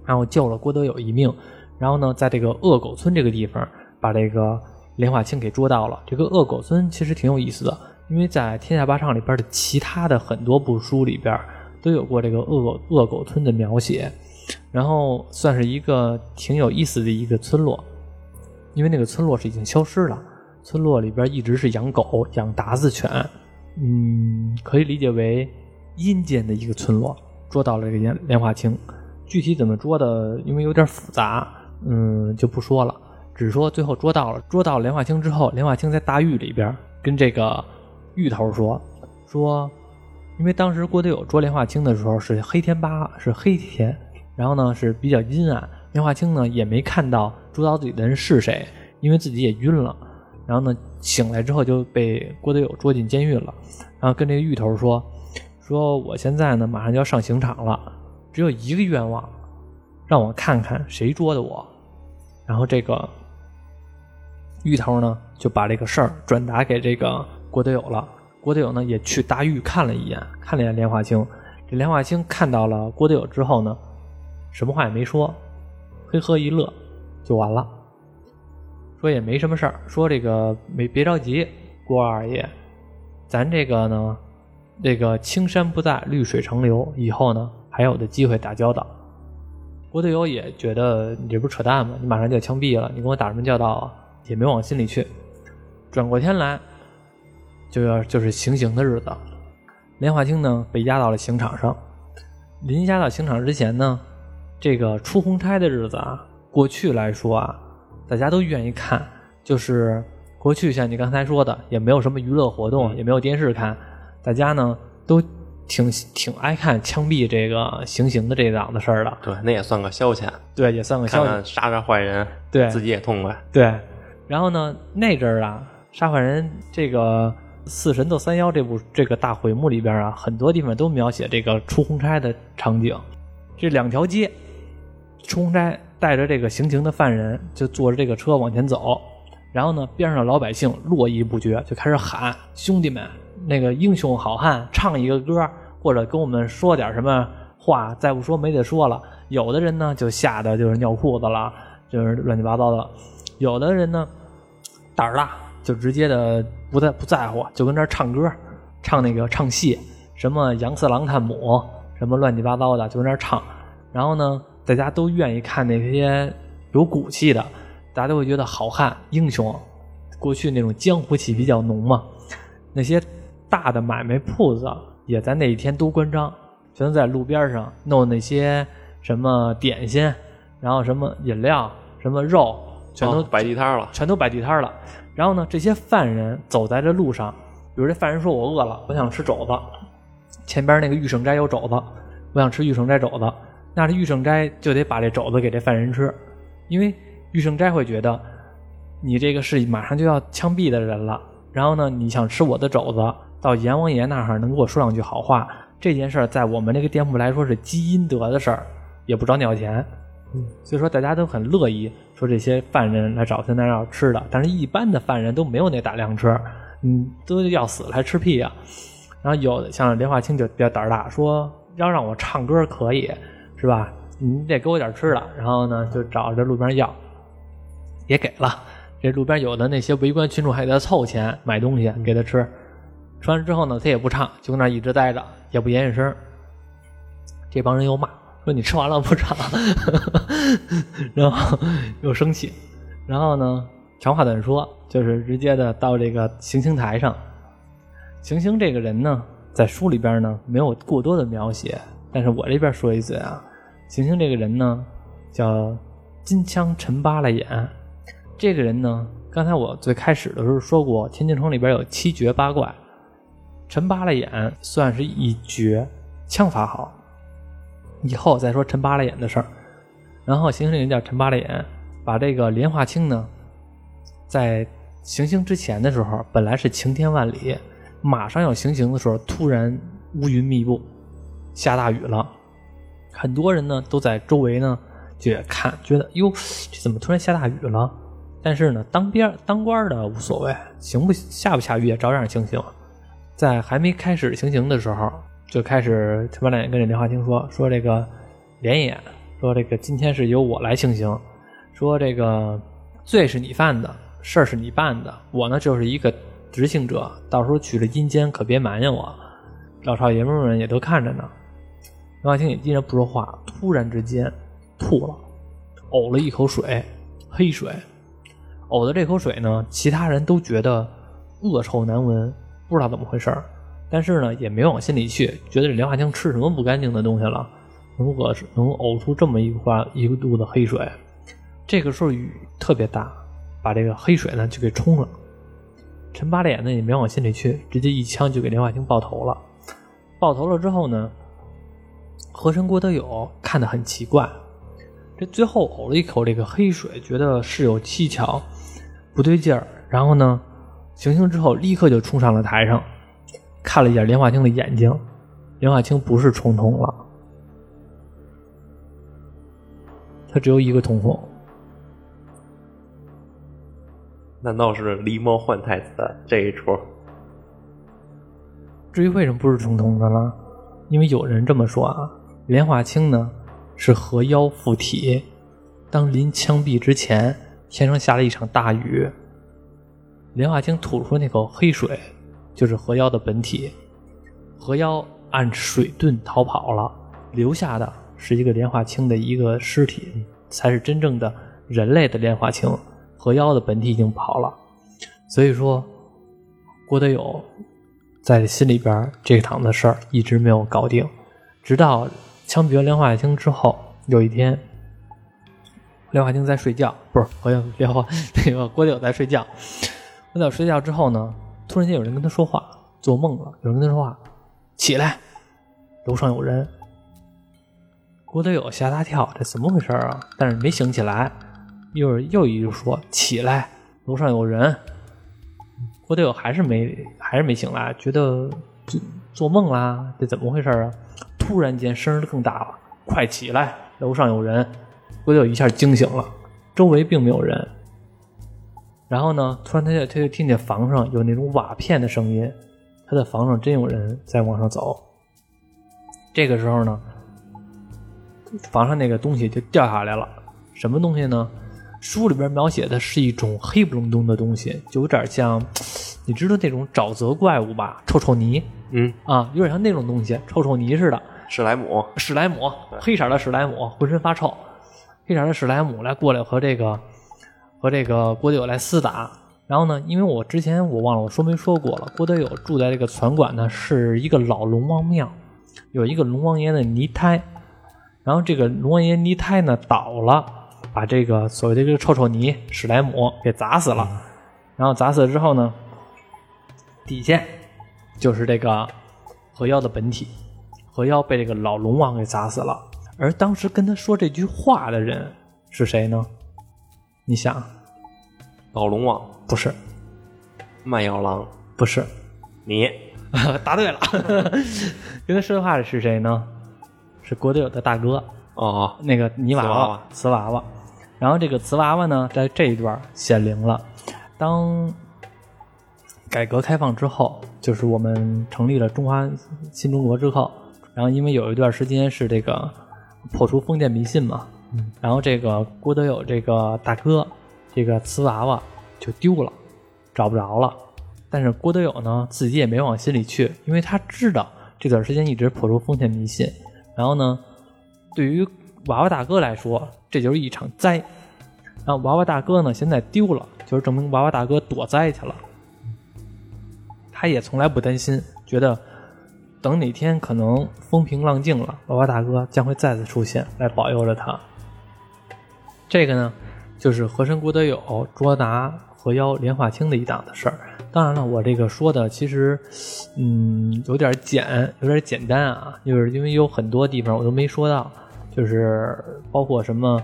然后救了郭德友一命。然后呢，在这个恶狗村这个地方，把这个莲花清给捉到了。这个恶狗村其实挺有意思的，因为在《天下八唱》里边的其他的很多部书里边都有过这个恶狗恶狗村的描写，然后算是一个挺有意思的一个村落，因为那个村落是已经消失了。村落里边一直是养狗、养达子犬，嗯，可以理解为阴间的一个村落。捉到了这个莲莲花清，具体怎么捉的，因为有点复杂，嗯，就不说了。只说最后捉到了，捉到莲花清之后，莲花清在大狱里边跟这个狱头说说，因为当时郭德友捉莲花清的时候是黑天八，是黑天，然后呢是比较阴暗，莲花清呢也没看到捉到自己的人是谁，因为自己也晕了。然后呢，醒来之后就被郭德友捉进监狱了。然后跟这个狱头说：“说我现在呢，马上就要上刑场了，只有一个愿望，让我看看谁捉的我。”然后这个狱头呢，就把这个事儿转达给这个郭德友了。郭德友呢，也去大狱看了一眼，看了一眼莲花清。这莲花清看到了郭德友之后呢，什么话也没说，嘿呵一乐，就完了。说也没什么事儿，说这个没别着急，郭二爷，咱这个呢，这个青山不在，绿水长流，以后呢还有的机会打交道。郭德友也觉得你这不是扯淡吗？你马上就要枪毙了，你跟我打什么交道啊？也没往心里去。转过天来，就要就是行刑的日子，莲花清呢被押到了刑场上。临押到刑场之前呢，这个出红差的日子啊，过去来说啊。大家都愿意看，就是过去像你刚才说的，也没有什么娱乐活动，嗯也没有电视看，大家呢都挺挺爱看枪毙这个行刑的这档子事儿的。对，那也算个消遣，对，也算个消遣。杀杀坏人，对自己也痛快。对，然后呢，那阵儿啊，杀坏人这个《四神斗三妖》这部这个大回目里边啊，很多地方都描写这个出红差的场景。这两条街，出红差带着这个行刑的犯人，就坐着这个车往前走，然后呢，边上的老百姓络绎不绝，就开始喊：“兄弟们，那个英雄好汉，唱一个歌，或者跟我们说点什么话，再不说没得说了。”有的人呢，就吓得就是尿裤子了，就是乱七八糟的。有的人呢，胆儿大，就直接的不在不在乎，就跟那儿唱歌，唱那个唱戏，什么杨四郎探母，什么乱七八糟的，就跟那儿唱。然后呢，大家都愿意看那些有骨气的，大家都会觉得好汉英雄。过去那种江湖气比较浓嘛，那些大的买卖铺子也在那一天都关张，全都在路边上弄那些什么点心，然后什么饮料、什么肉，全都哦摆地摊了，全都摆地摊了。然后呢，这些犯人走在这路上，比如这犯人说：“我饿了，我想吃肘子。”前边那个玉圣斋有肘子，我想吃玉圣斋肘子。那这玉圣斋就得把这肘子给这犯人吃，因为玉圣斋会觉得你这个是马上就要枪毙的人了。然后呢，你想吃我的肘子，到阎王爷那儿能给我说两句好话，这件事儿在我们这个店铺来说是积阴德的事儿，也不找你要钱。嗯，所以说大家都很乐意说这些犯人来找他那要吃的，但是一般的犯人都没有那胆量吃，嗯，都要死了还吃屁呀、然后有的像莲花清就比较胆儿大，说要让我唱歌可以，是吧？你得给我点吃的，然后呢就找这路边要，也给了。这路边有的那些围观群众还给他凑钱买东西给他吃，吃完之后呢，他也不唱，就那一直待着，也不言语声。这帮人又骂说：“你吃完了不唱？” 然后又生气，然后呢，长话短说，就是直接的到这个行刑台上。行刑这个人呢，在书里边呢没有过多的描写，但是我这边说一嘴啊，行刑这个人呢叫金枪陈八了眼。这个人呢，刚才我最开始的时候说过，天津城里边有七绝八怪，陈八了眼算是一绝，枪法好。以后再说陈八了眼的事儿。然后行刑这个人叫陈八了眼，把这个莲花清呢，在行刑之前的时候，本来是晴天万里，马上要行刑的时候，突然乌云密布，下大雨了。很多人呢都在周围呢就也看，觉得哟，这怎么突然下大雨了？但是呢，当边当官的无所谓，行不下不下雨也照样行刑。在还没开始行刑的时候，就开始陈八了眼跟这莲花清说说这个莲爷说这个今天是由我来行刑，说这个罪是你犯的，事儿是你办的，我呢就是一个执行者，到时候去了阴间可别埋怨我。老少爷们们也都看着呢。莲花清也依然不说话，突然之间吐了，呕了一口水，黑水。呕的这口水呢，其他人都觉得恶臭难闻，不知道怎么回事儿，但是呢也没往心里去，觉得这莲花清吃什么不干净的东西了，能恶能呕出这么一块一个肚子黑水。这个时候雨特别大，把这个黑水呢就给冲了。陈八脸呢也没往心里去，直接一枪就给莲花清爆头了。爆头了之后呢，和珅郭德友看得很奇怪，这最后呕了一口这个黑水，觉得事有蹊跷，不对劲儿。然后呢，行刑之后立刻就冲上了台上，看了一眼莲花清的眼睛，莲花清不是重瞳了，他只有一个瞳孔。难道是狸猫换太子这一出？至于为什么不是重瞳的呢？因为有人这么说啊，莲花清呢是河妖附体，当临枪毙之前，天上下了一场大雨，莲花清吐出那口黑水，就是河妖的本体。河妖按水遁逃跑了，留下的是一个莲花清的一个尸体，才是真正的人类的莲花清。河妖的本体已经跑了，所以说郭德友在心里边这场的事儿一直没有搞定，直到枪毙完莲花清之后，有一天，莲花清在睡觉，不是，好像莲花那个郭德友在睡觉，郭德友睡觉之后呢，突然间有人跟他说话，做梦了，有人跟他说话，起来，楼上有人。郭德友吓大跳，这怎么回事啊？但是没醒起来。一会又一说起来，楼上有人。郭德友还是没还是没醒来，觉得做做梦啦，这怎么回事啊？突然间声儿更大了，快起来，楼上有人。郭德友一下惊醒了，周围并没有人。然后呢，突然他就他就听见房上有那种瓦片的声音，他的房上真有人在往上走。这个时候呢，房上那个东西就掉下来了，什么东西呢？书里边描写的是一种黑不隆咚的东西，就有点像，你知道那种沼泽怪物吧？臭臭泥嗯，啊，有点像那种东西，臭臭泥似的。史莱姆，史莱姆，黑色的史莱姆，浑身发臭，黑色的史莱姆来过来和这个和这个郭德友来厮打。然后呢，因为我之前我忘了我说没说过了，郭德友住在这个船馆呢是一个老龙王庙，有一个龙王爷的泥胎，然后这个龙王爷泥胎呢倒了，把这个所谓的这个臭臭泥史莱姆给砸死了。然后砸死了之后呢，底下就是这个河妖的本体。河妖被这个老龙王给砸死了，而当时跟他说这句话的人是谁呢？你想，老龙王，不是，卖药郎，不是，你，答对了。跟他说的话的是谁呢？是郭德友的大哥，哦，那个泥娃娃瓷娃娃、瓷娃娃。然后这个瓷娃娃呢，在这一段显灵了。当改革开放之后，就是我们成立了中华新中国之后，然后因为有一段时间是这个破除封建迷信嘛，然后这个郭德友这个大哥，这个瓷娃娃就丢了，找不着了。但是郭德友呢，自己也没往心里去，因为他知道这段时间一直破除封建迷信。然后呢，对于娃娃大哥来说，这就是一场灾。然后娃娃大哥呢，现在丢了，就是证明娃娃大哥躲灾去了。他也从来不担心，觉得等哪天可能风平浪静了，娃娃大哥将会再次出现，来保佑着他。这个呢，就是河神郭德友捉拿河妖莲化清的一档子事儿。当然了，我这个说的其实，嗯，有点简，有点简单啊，就是因为有很多地方我都没说到，就是包括什么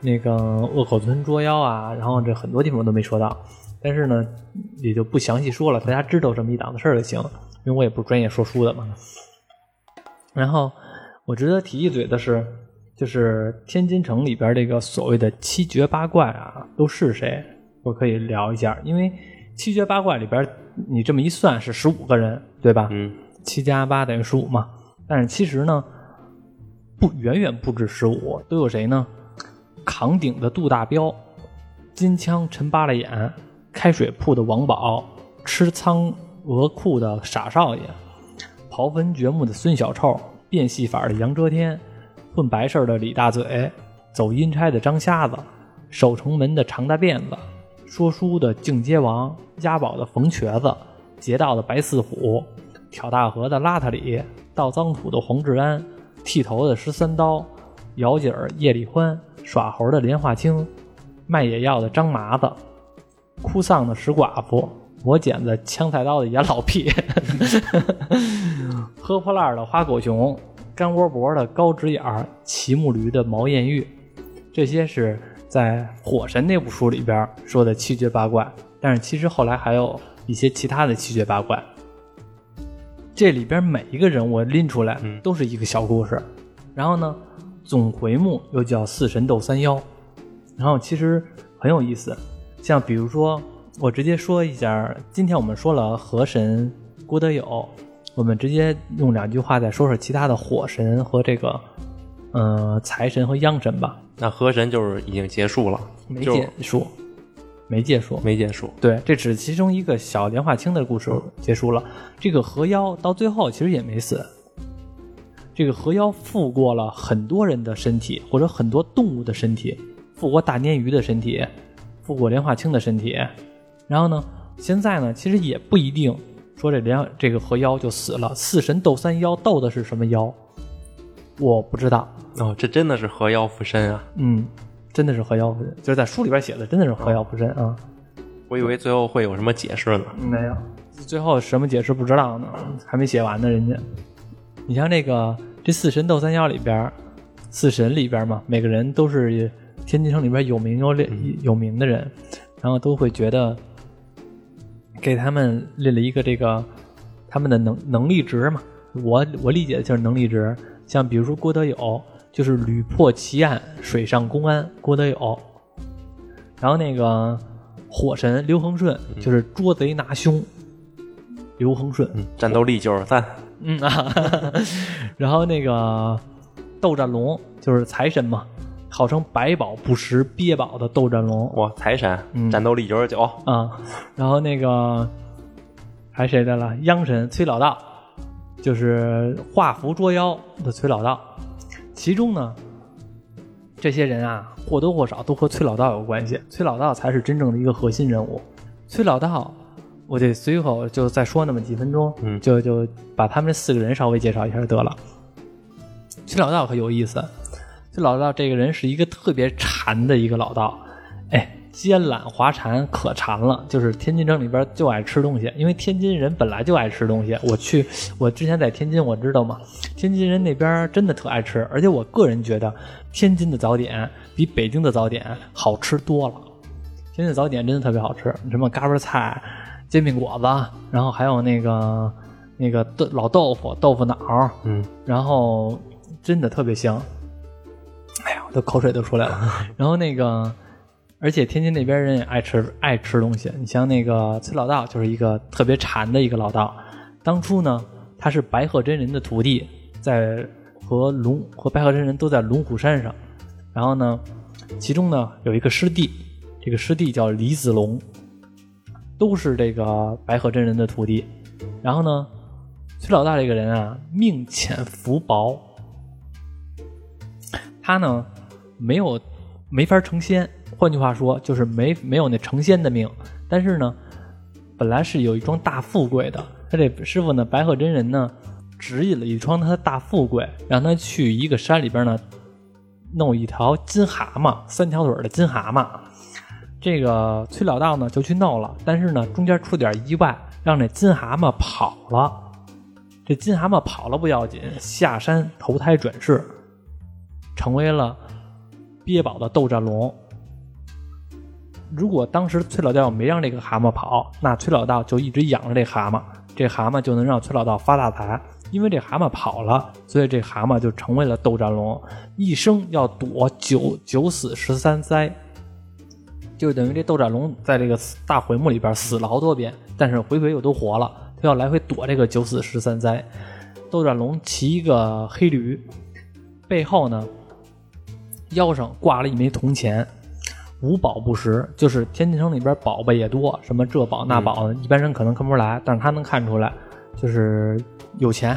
那个恶口村捉妖啊，然后这很多地方我都没说到。但是呢，也就不详细说了，大家知道这么一档子事儿就行，因为我也不是专业说书的嘛。然后我值得提一嘴的是，就是天津城里边这个所谓的七绝八怪啊，都是谁？我可以聊一下，因为七绝八怪里边，你这么一算是十五个人，对吧？嗯，七加八等于十五嘛。但是其实呢，不远远不止十五，都有谁呢？扛鼎的杜大彪，金枪陈八了眼，开水铺的王宝，吃苍鹅裤的傻少爷，刨坟掘墓的孙小臭，变戏法的杨遮天，混白事的李大嘴，走阴差的张瞎子，守城门的常大辫子，说书的净街王，押宝的冯瘸子，劫道的白四虎，挑大河的邋遢里，倒脏土的黄志安，剃头的十三刀，摇景儿叶丽欢，耍猴的莲花清，卖野药的张麻子，哭丧的石寡妇，磨剪子枪菜刀的严老屁，喝破烂的花狗熊，干窝脖的高直眼儿，骑木驴的毛艳玉，这些是在《火神》那部书里边说的七绝八怪，但是其实后来还有一些其他的七绝八怪。这里边每一个人物拎出来嗯都是一个小故事，然后呢，总回目又叫四神斗三妖，然后其实很有意思。像比如说，我直接说一下，今天我们说了河神郭德友，我们直接用两句话再说说其他的火神和这个，呃，财神和央神吧。那河神就是已经结束了，没就结束，没结束，没结束。对，这只是其中一个小莲花清的故事结束了。这个河妖到最后其实也没死。这个河妖复过了很多人的身体，或者很多动物的身体，复过大鲶鱼的身体，复过莲花清的身体。然后呢，现在呢，其实也不一定说这莲这个河妖就死了。四神斗三妖斗的是什么妖？我不知道。哦，这真的是河妖附身啊！嗯，真的是河妖附身，就是在书里边写的，真的是河妖附身啊。我以为最后会有什么解释呢。没有，最后什么解释不知道呢，还没写完呢，人家。你像这个这四神斗三妖里边，四神里边嘛，每个人都是天津城里边有名有列有名的人，然后都会觉得给他们列了一个这个他们的能能力值嘛。我我理解的就是能力值，像比如说郭德友，就是屡破奇案，水上公安郭德友，然后那个火神刘恒顺就是捉贼拿凶，刘恒顺，嗯，战斗力九十三，嗯啊，然后那个斗战龙就是财神嘛，号称百宝不食鳖宝的斗战龙哇，财神，嗯战斗力九十九，啊，然后那个还谁的了？央神崔老道，就是画符捉妖的崔老道。其中呢，这些人啊或多或少都和崔老道有关系，崔老道才是真正的一个核心人物。崔老道，我得随口就再说那么几分钟，嗯就就把他们这四个人稍微介绍一下就得了。崔老道可有意思，崔老道这个人是一个特别馋的一个老道，哎，奸懒滑馋可馋了，就是天津城里边就爱吃东西，因为天津人本来就爱吃东西。我去，我之前在天津，我知道嘛，天津人那边真的特爱吃，而且我个人觉得天津的早点比北京的早点好吃多了。天津的早点真的特别好吃，什么嘎巴菜、煎饼果子，然后还有那个那个豆老豆腐、豆腐脑，嗯，然后真的特别香。哎呀，我的口水都出来了。然后那个，而且天津那边人也爱吃爱吃东西。你像那个崔老道，就是一个特别馋的一个老道。当初呢，他是白鹤真人的徒弟，在和龙和白鹤真人都在龙虎山上。然后呢，其中呢有一个师弟，这个师弟叫李子龙，都是这个白鹤真人的徒弟。然后呢，崔老大这个人啊，命浅福薄，他呢没有没法成仙，换句话说就是没没有那成仙的命。但是呢，本来是有一桩大富贵的，他这师傅呢，白鹤真人呢，指引了一桩他的大富贵，让他去一个山里边呢，弄一条金蛤蟆，三条腿的金蛤蟆。这个崔老道呢就去弄了，但是呢中间出点意外，让这金蛤蟆跑了。这金蛤蟆跑了不要紧，下山投胎转世，成为了鳖宝的斗战龙。如果当时崔老道没让这个蛤蟆跑，那崔老道就一直养着这蛤蟆，这蛤蟆就能让崔老道发大财。因为这蛤蟆跑了，所以这蛤蟆就成为了斗战龙，一生要躲九九死十三灾。就等于这斗战龙在这个大回目里边死了好多遍，但是回回又都活了。他要来回躲这个九死十三灾。斗战龙骑一个黑驴，背后呢腰上挂了一枚铜钱，无宝不识，就是天津城里边宝贝也多，什么这宝那宝的，一般人可能看不出来，但是他能看出来，就是有钱，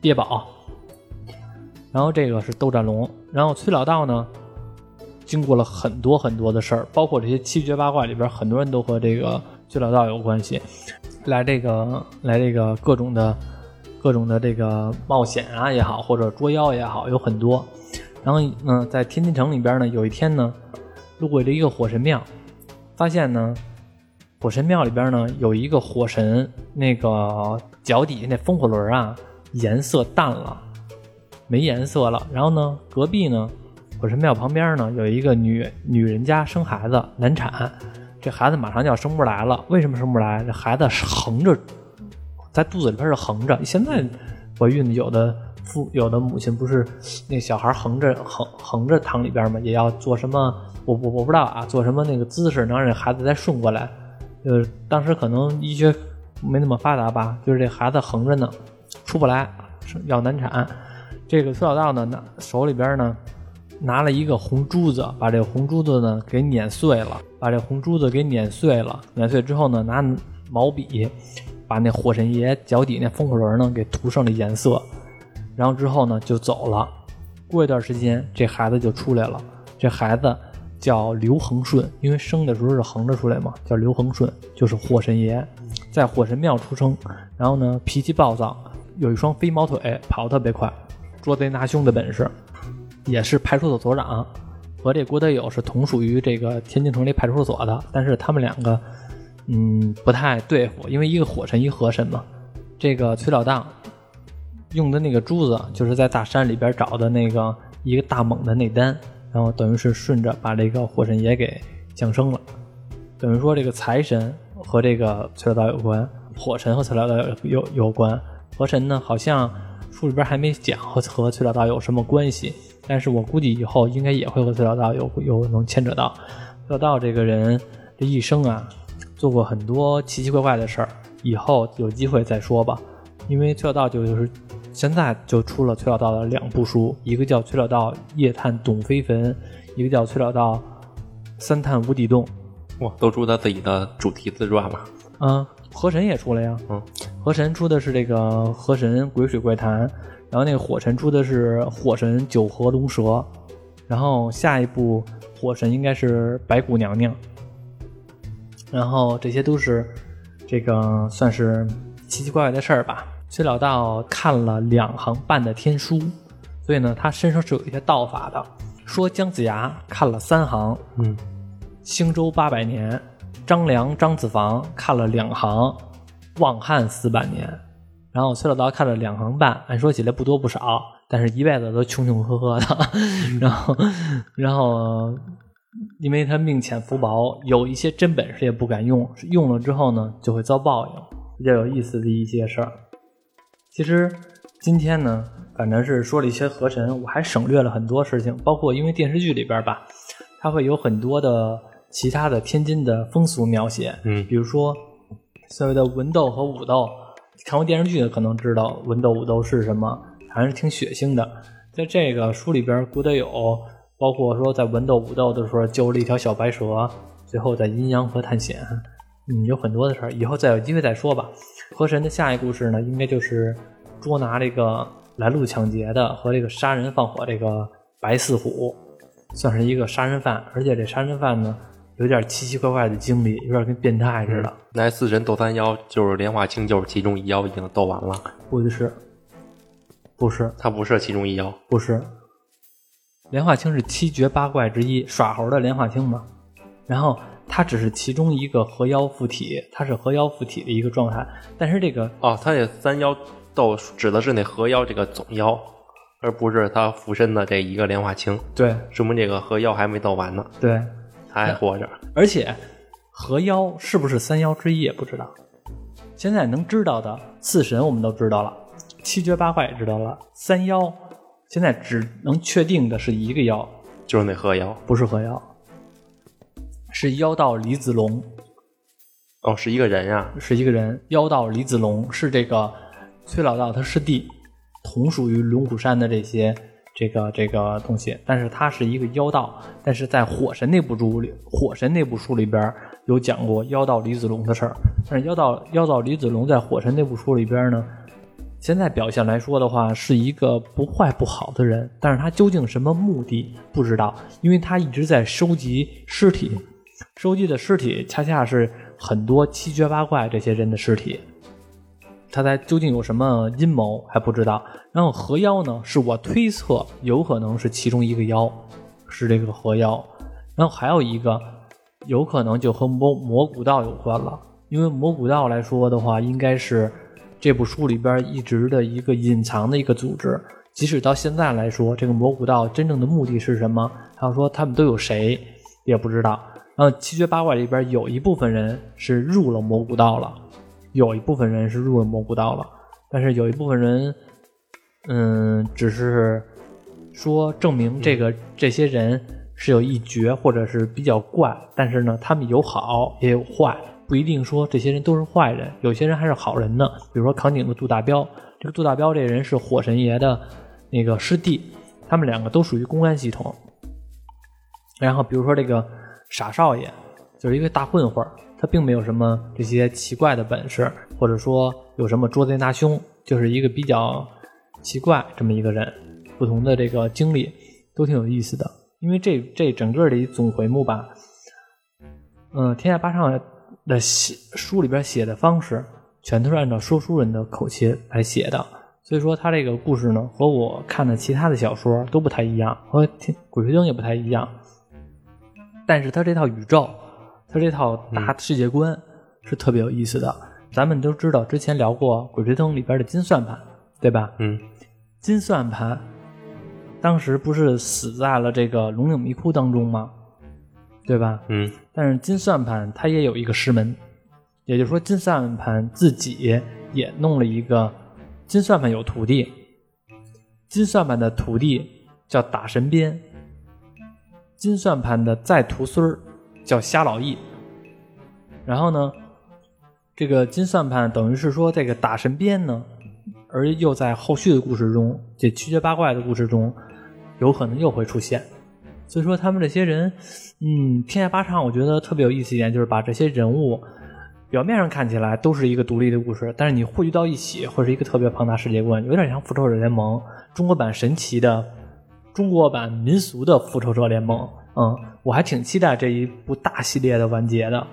鳖宝。然后这个是斗战龙，然后崔老道呢，经过了很多很多的事儿，包括这些七绝八怪里边，很多人都和这个崔老道有关系，来这个来这个各种的各种的这个冒险啊也好，或者捉妖也好，有很多。然后呢，在天津城里边呢，有一天呢，路过了一个火神庙，发现呢，火神庙里边呢有一个火神，那个脚底下那风火轮啊颜色淡了，没颜色了。然后呢，隔壁呢，火神庙旁边呢有一个女女人家生孩子难产，这孩子马上就要生不出来了。为什么生不出来？这孩子是横着在肚子里边是横着。现在怀孕的有的父有的母亲不是那小孩横着横横着躺里边吗？也要做什么？我我我不知道啊，做什么那个姿势能让这孩子再顺过来？就是当时可能医学没那么发达吧，就是这孩子横着呢，出不来，要难产。这个崔老道呢，拿手里边呢拿了一个红珠子，把这个红珠子呢给碾碎了，把这红珠子给碾碎了。碾碎之后呢，拿毛笔把那火神爷脚底那风火轮呢给涂上了颜色，然后之后呢就走了。过一段时间，这孩子就出来了。这孩子叫刘恒顺，因为生的时候是横着出来嘛，叫刘恒顺，就是火神爷，在火神庙出生。然后呢，脾气暴躁，有一双飞毛腿，跑得特别快，捉贼拿凶的本事，也是派出所所长和这郭德友是同属于这个天津城里派出所的，但是他们两个嗯不太对付，因为一个火神，一个河神嘛。这个崔老大用的那个珠子，就是在大山里边找的那个一个大猛的内丹，然后等于是顺着把这个火神爷给降生了。等于说这个财神和这个崔老道有关，火神和崔老道有有有关，河神呢好像书里边还没讲和和崔老道有什么关系，但是我估计以后应该也会和崔老道有有能牵扯到。崔老道这个人这一生啊，做过很多奇奇怪怪的事儿，以后有机会再说吧。因为崔老道就是现在就出了崔老道的两部书，一个叫《崔老道夜探董飞坟》，一个叫《崔老道三探无底洞》。哇，都出他自己的主题自传了。嗯，河神也出了呀。嗯，河神出的是这个河神鬼水怪谈，然后那个火神出的是火神九河龙蛇，然后下一部火神应该是白骨娘娘。然后这些都是这个算是奇奇怪怪的事儿吧。崔老道看了两行半的天书，所以呢，他身上是有一些道法的。说姜子牙看了三行，嗯，兴周八百年，张良、张子房看了两行，望汉四百年，然后崔老道看了两行半，按说起来不多不少，但是一辈子都穷穷呵呵的，然后，然后，因为他命浅福薄，有一些真本事也不敢用，用了之后呢，就会遭报应，比较有意思的一些事儿。其实今天呢，反正是说了一些河神，我还省略了很多事情，包括因为电视剧里边吧，它会有很多的其他的天津的风俗描写，嗯比如说所谓的文斗和武斗，看过电视剧的可能知道文斗武斗是什么，还是挺血腥的。在这个书里边，郭德友包括说在文斗武斗的时候救了一条小白蛇，最后在阴阳河探险，嗯，有很多的事儿，以后再有机会再说吧。河神的下一故事呢，应该就是捉拿这个拦路抢劫的和这个杀人放火这个白四虎，算是一个杀人犯，而且这杀人犯呢有点奇奇怪怪的经历，有点跟变态似的。来四神斗三妖，就是莲花清就是其中一妖已经斗完了，不是，不是，他不是其中一妖。不是。莲花清是七绝八怪之一，耍猴的莲花清嘛。然后它只是其中一个合妖附体，它是合妖附体的一个状态。但是这个哦，它这三妖斗指的是那合妖这个总妖，而不是他附身的这一个莲花清，对说明这个合妖还没斗完呢，对，他还活着。而且合妖是不是三妖之一也不知道。现在能知道的四神我们都知道了，七绝八怪也知道了，三妖现在只能确定的是一个妖，就是那合妖不是合妖，是妖道李子龙，哦，是一个人呀、是一个人。妖道李子龙是这个崔老道他师弟，同属于龙虎山的这些这个这个东西，但是他是一个妖道，但是在火神那部书里，火神那部书里边有讲过妖道李子龙的事儿，但是妖道妖道李子龙在火神那部书里边呢。现在表现来说的话，是一个不坏不好的人，但是他究竟什么目的不知道，因为他一直在收集尸体，收集的尸体恰恰是很多七绝八怪这些人的尸体，他在究竟有什么阴谋还不知道。然后河妖呢，是我推测有可能是其中一个妖，是这个河妖。然后还有一个，有可能就和魔魔古道有关了，因为魔古道来说的话，应该是这部书里边一直的一个隐藏的一个组织。即使到现在来说，这个魔古道真正的目的是什么？还有说他们都有谁，也不知道。然后七绝八怪里边有一部分人是入了魔古道了，有一部分人是入了魔古道了，但是有一部分人，嗯，只是说证明这个、这些人是有一绝或者是比较怪，但是呢，他们有好也有坏，不一定说这些人都是坏人，有些人还是好人呢。比如说扛鼎的杜大彪，这个杜大彪这人是火神爷的那个师弟，他们两个都属于公安系统。然后比如说这个傻少爷，就是一个大混混，他并没有什么这些奇怪的本事，或者说有什么捉贼拿凶，就是一个比较奇怪这么一个人。不同的这个经历都挺有意思的，因为这这整个的一总回目吧，嗯，天下八上的写书里边写的方式，全都是按照说书人的口气来写的，所以说他这个故事呢，和我看的其他的小说都不太一样，和《鬼吹灯》也不太一样。但是他这套宇宙，他这套大世界观是特别有意思的。咱们都知道，之前聊过《鬼吹灯》里边的金算盘，对吧？嗯金算盘当时不是死在了这个龙岭迷窟当中吗？对吧？嗯但是金算盘它也有一个师门，也就是说金算盘自己也弄了一个金算盘有徒弟，金算盘的徒弟叫打神鞭，金算盘的再徒孙儿叫瞎老易。然后呢，这个金算盘等于是说这个打神鞭呢，而又在后续的故事中，这七绝八怪的故事中，有可能又会出现。所以说他们这些人，嗯，天下八唱，我觉得特别有意思一点，就是把这些人物表面上看起来都是一个独立的故事，但是你汇聚到一起，会是一个特别庞大世界观，有点像复仇者联盟中国版神奇的中国版民俗的复仇者联盟。嗯，我还挺期待这一部大系列的完结的。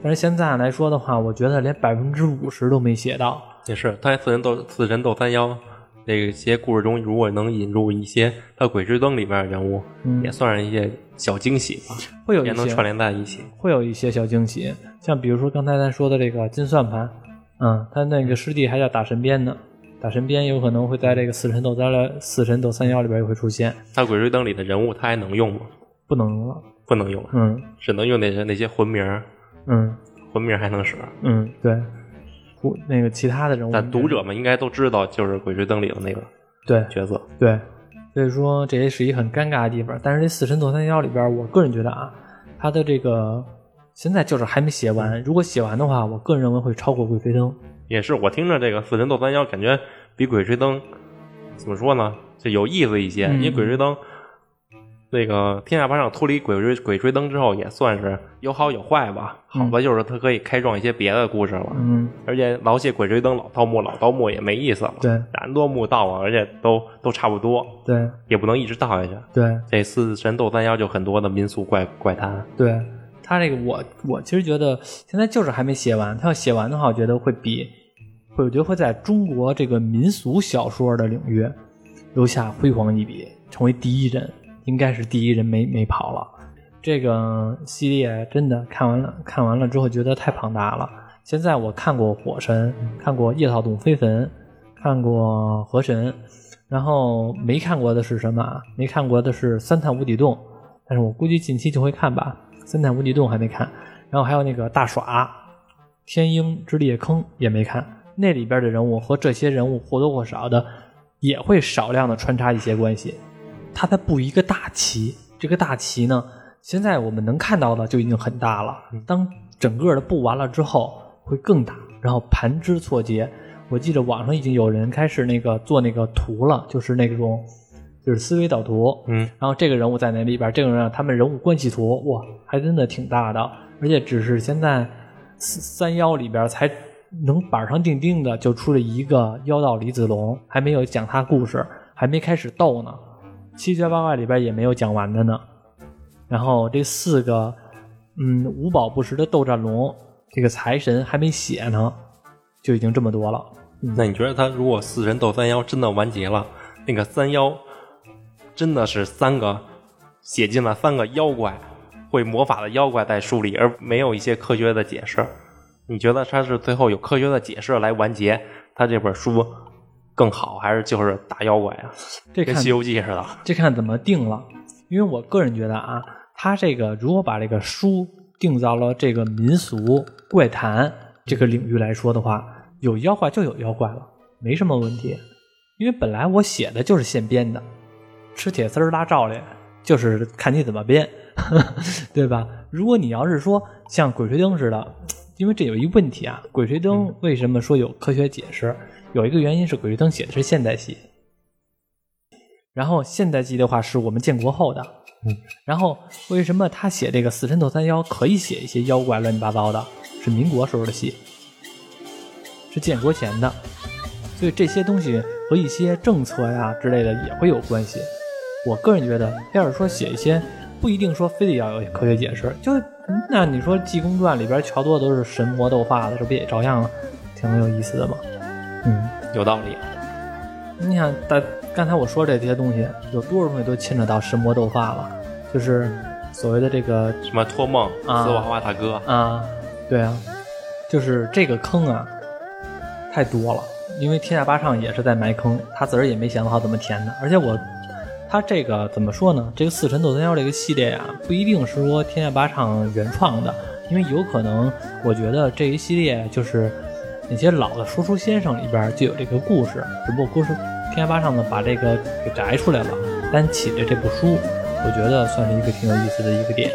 但是现在来说的话，我觉得连百分之五十都没写到。也是，他四人斗四神斗三妖这些故事中，如果能引入一些他《鬼吹灯》里面的人物，嗯也算是一些小惊喜吧，会有一些也能串联在一起。会有一些小惊喜，像比如说刚才咱说的这个金算盘，嗯，他那个师弟还叫打神鞭呢，打神鞭有可能会在这个四神斗三了四神斗三妖里边也会出现，那《鬼吹灯》里的人物，他还能用吗？不能用了，不能用了，嗯只能用那些那些魂名儿，嗯魂名还能使。嗯，对，不那个其他的人物，但读者们应该都知道，就是《鬼吹灯》里的那个对角色。对，所以说这也是一个很尴尬的地方。但是这四神斗三妖里边，我个人觉得啊，他的这个现在就是还没写完，如果写完的话，我个人认为会超过鬼吹灯。也是我听着这个《四神斗三妖》，感觉比《鬼吹灯》怎么说呢，就有意思一些。嗯因为《鬼吹灯》那个天下霸上脱离鬼吹鬼吹灯之后，也算是有好有坏吧。好吧就是它可以开创一些别的故事了，嗯，而且老写鬼吹灯、老盗墓、老盗墓也没意思了。对然多墓盗啊，而且都都差不多，对也不能一直盗下去。对。这四神斗三妖就很多的民俗怪怪谈。对他这个我，我其实觉得现在就是还没写完。他要写完的话，我觉得会比，会我觉得会在中国这个民俗小说的领域留下辉煌一笔，成为第一人，应该是第一人没没跑了。这个系列真的看完了，看完了之后觉得太庞大了。现在我看过《火神》，看过《夜草洞飞坟》，看过《河神》，然后没看过的是什么啊？没看过的是《三探无底洞》，但是我估计近期就会看吧。《三探无底洞》还没看，然后还有那个大耍《天鹰之裂坑》也没看。那里边的人物和这些人物或多或少的也会少量的穿插一些关系。他在布一个大棋，这个大棋呢，现在我们能看到的就已经很大了。当整个的布完了之后，会更大，然后盘枝错节。我记得网上已经有人开始那个做那个图了，就是那种就是思维导图，嗯，然后这个人物在那里边，这个人他们人物关系图，哇，还真的挺大的，而且只是现在三三妖里边才能板上钉钉的就出了一个妖道李子龙，还没有讲他故事，还没开始斗呢，七绝八怪里边也没有讲完的呢。然后这四个，嗯，无宝不食的斗战龙，这个财神还没写呢，就已经这么多了。那你觉得他如果四神斗三妖真的完结了，那个三妖真的是三个写进了三个妖怪会魔法的妖怪在书里，而没有一些科学的解释？你觉得他是最后有科学的解释来完结他这本书更好，还是就是打妖怪啊？这跟《西游记》似的。这看怎么定了。因为我个人觉得啊，他这个如果把这个书定到了这个民俗怪谈这个领域来说的话，有妖怪就有妖怪了，没什么问题。因为本来我写的就是现编的，吃铁丝儿拉罩里，就是看你怎么编，对吧？如果你要是说像《鬼吹灯》似的，因为这有一个问题啊，《鬼吹灯》为什么说有科学解释？有一个原因是《鬼吹灯》写的是现代戏，然后现代戏的话是我们建国后的，嗯，然后为什么他写这个死神斗三妖可以写一些妖怪乱七八糟的？是民国时候的戏，是建国前的，所以这些东西和一些政策呀之类的也会有关系。我个人觉得，要是说写一些，不一定说非得要有科学解释，就那你说《济公传》里边桥多都是神魔斗法的，这不也照样挺有意思的吗？嗯。有道理。你想，大刚才我说这些东西，有多少东西都牵扯到神魔斗法了？就是所谓的这个什么托梦、啊丝娃娃大哥，啊，对啊，就是这个坑啊，太多了。因为天下八唱也是在埋坑，他自个儿也没想好怎么填的。而且我，它这个怎么说呢？这个四神斗三妖这个系列啊，不一定是说天下八唱原创的，因为有可能，我觉得这一系列就是那些老的说书先生里边就有这个故事，只不过故事天下八唱呢把这个给摘出来了，单起的这部书，我觉得算是一个挺有意思的一个点。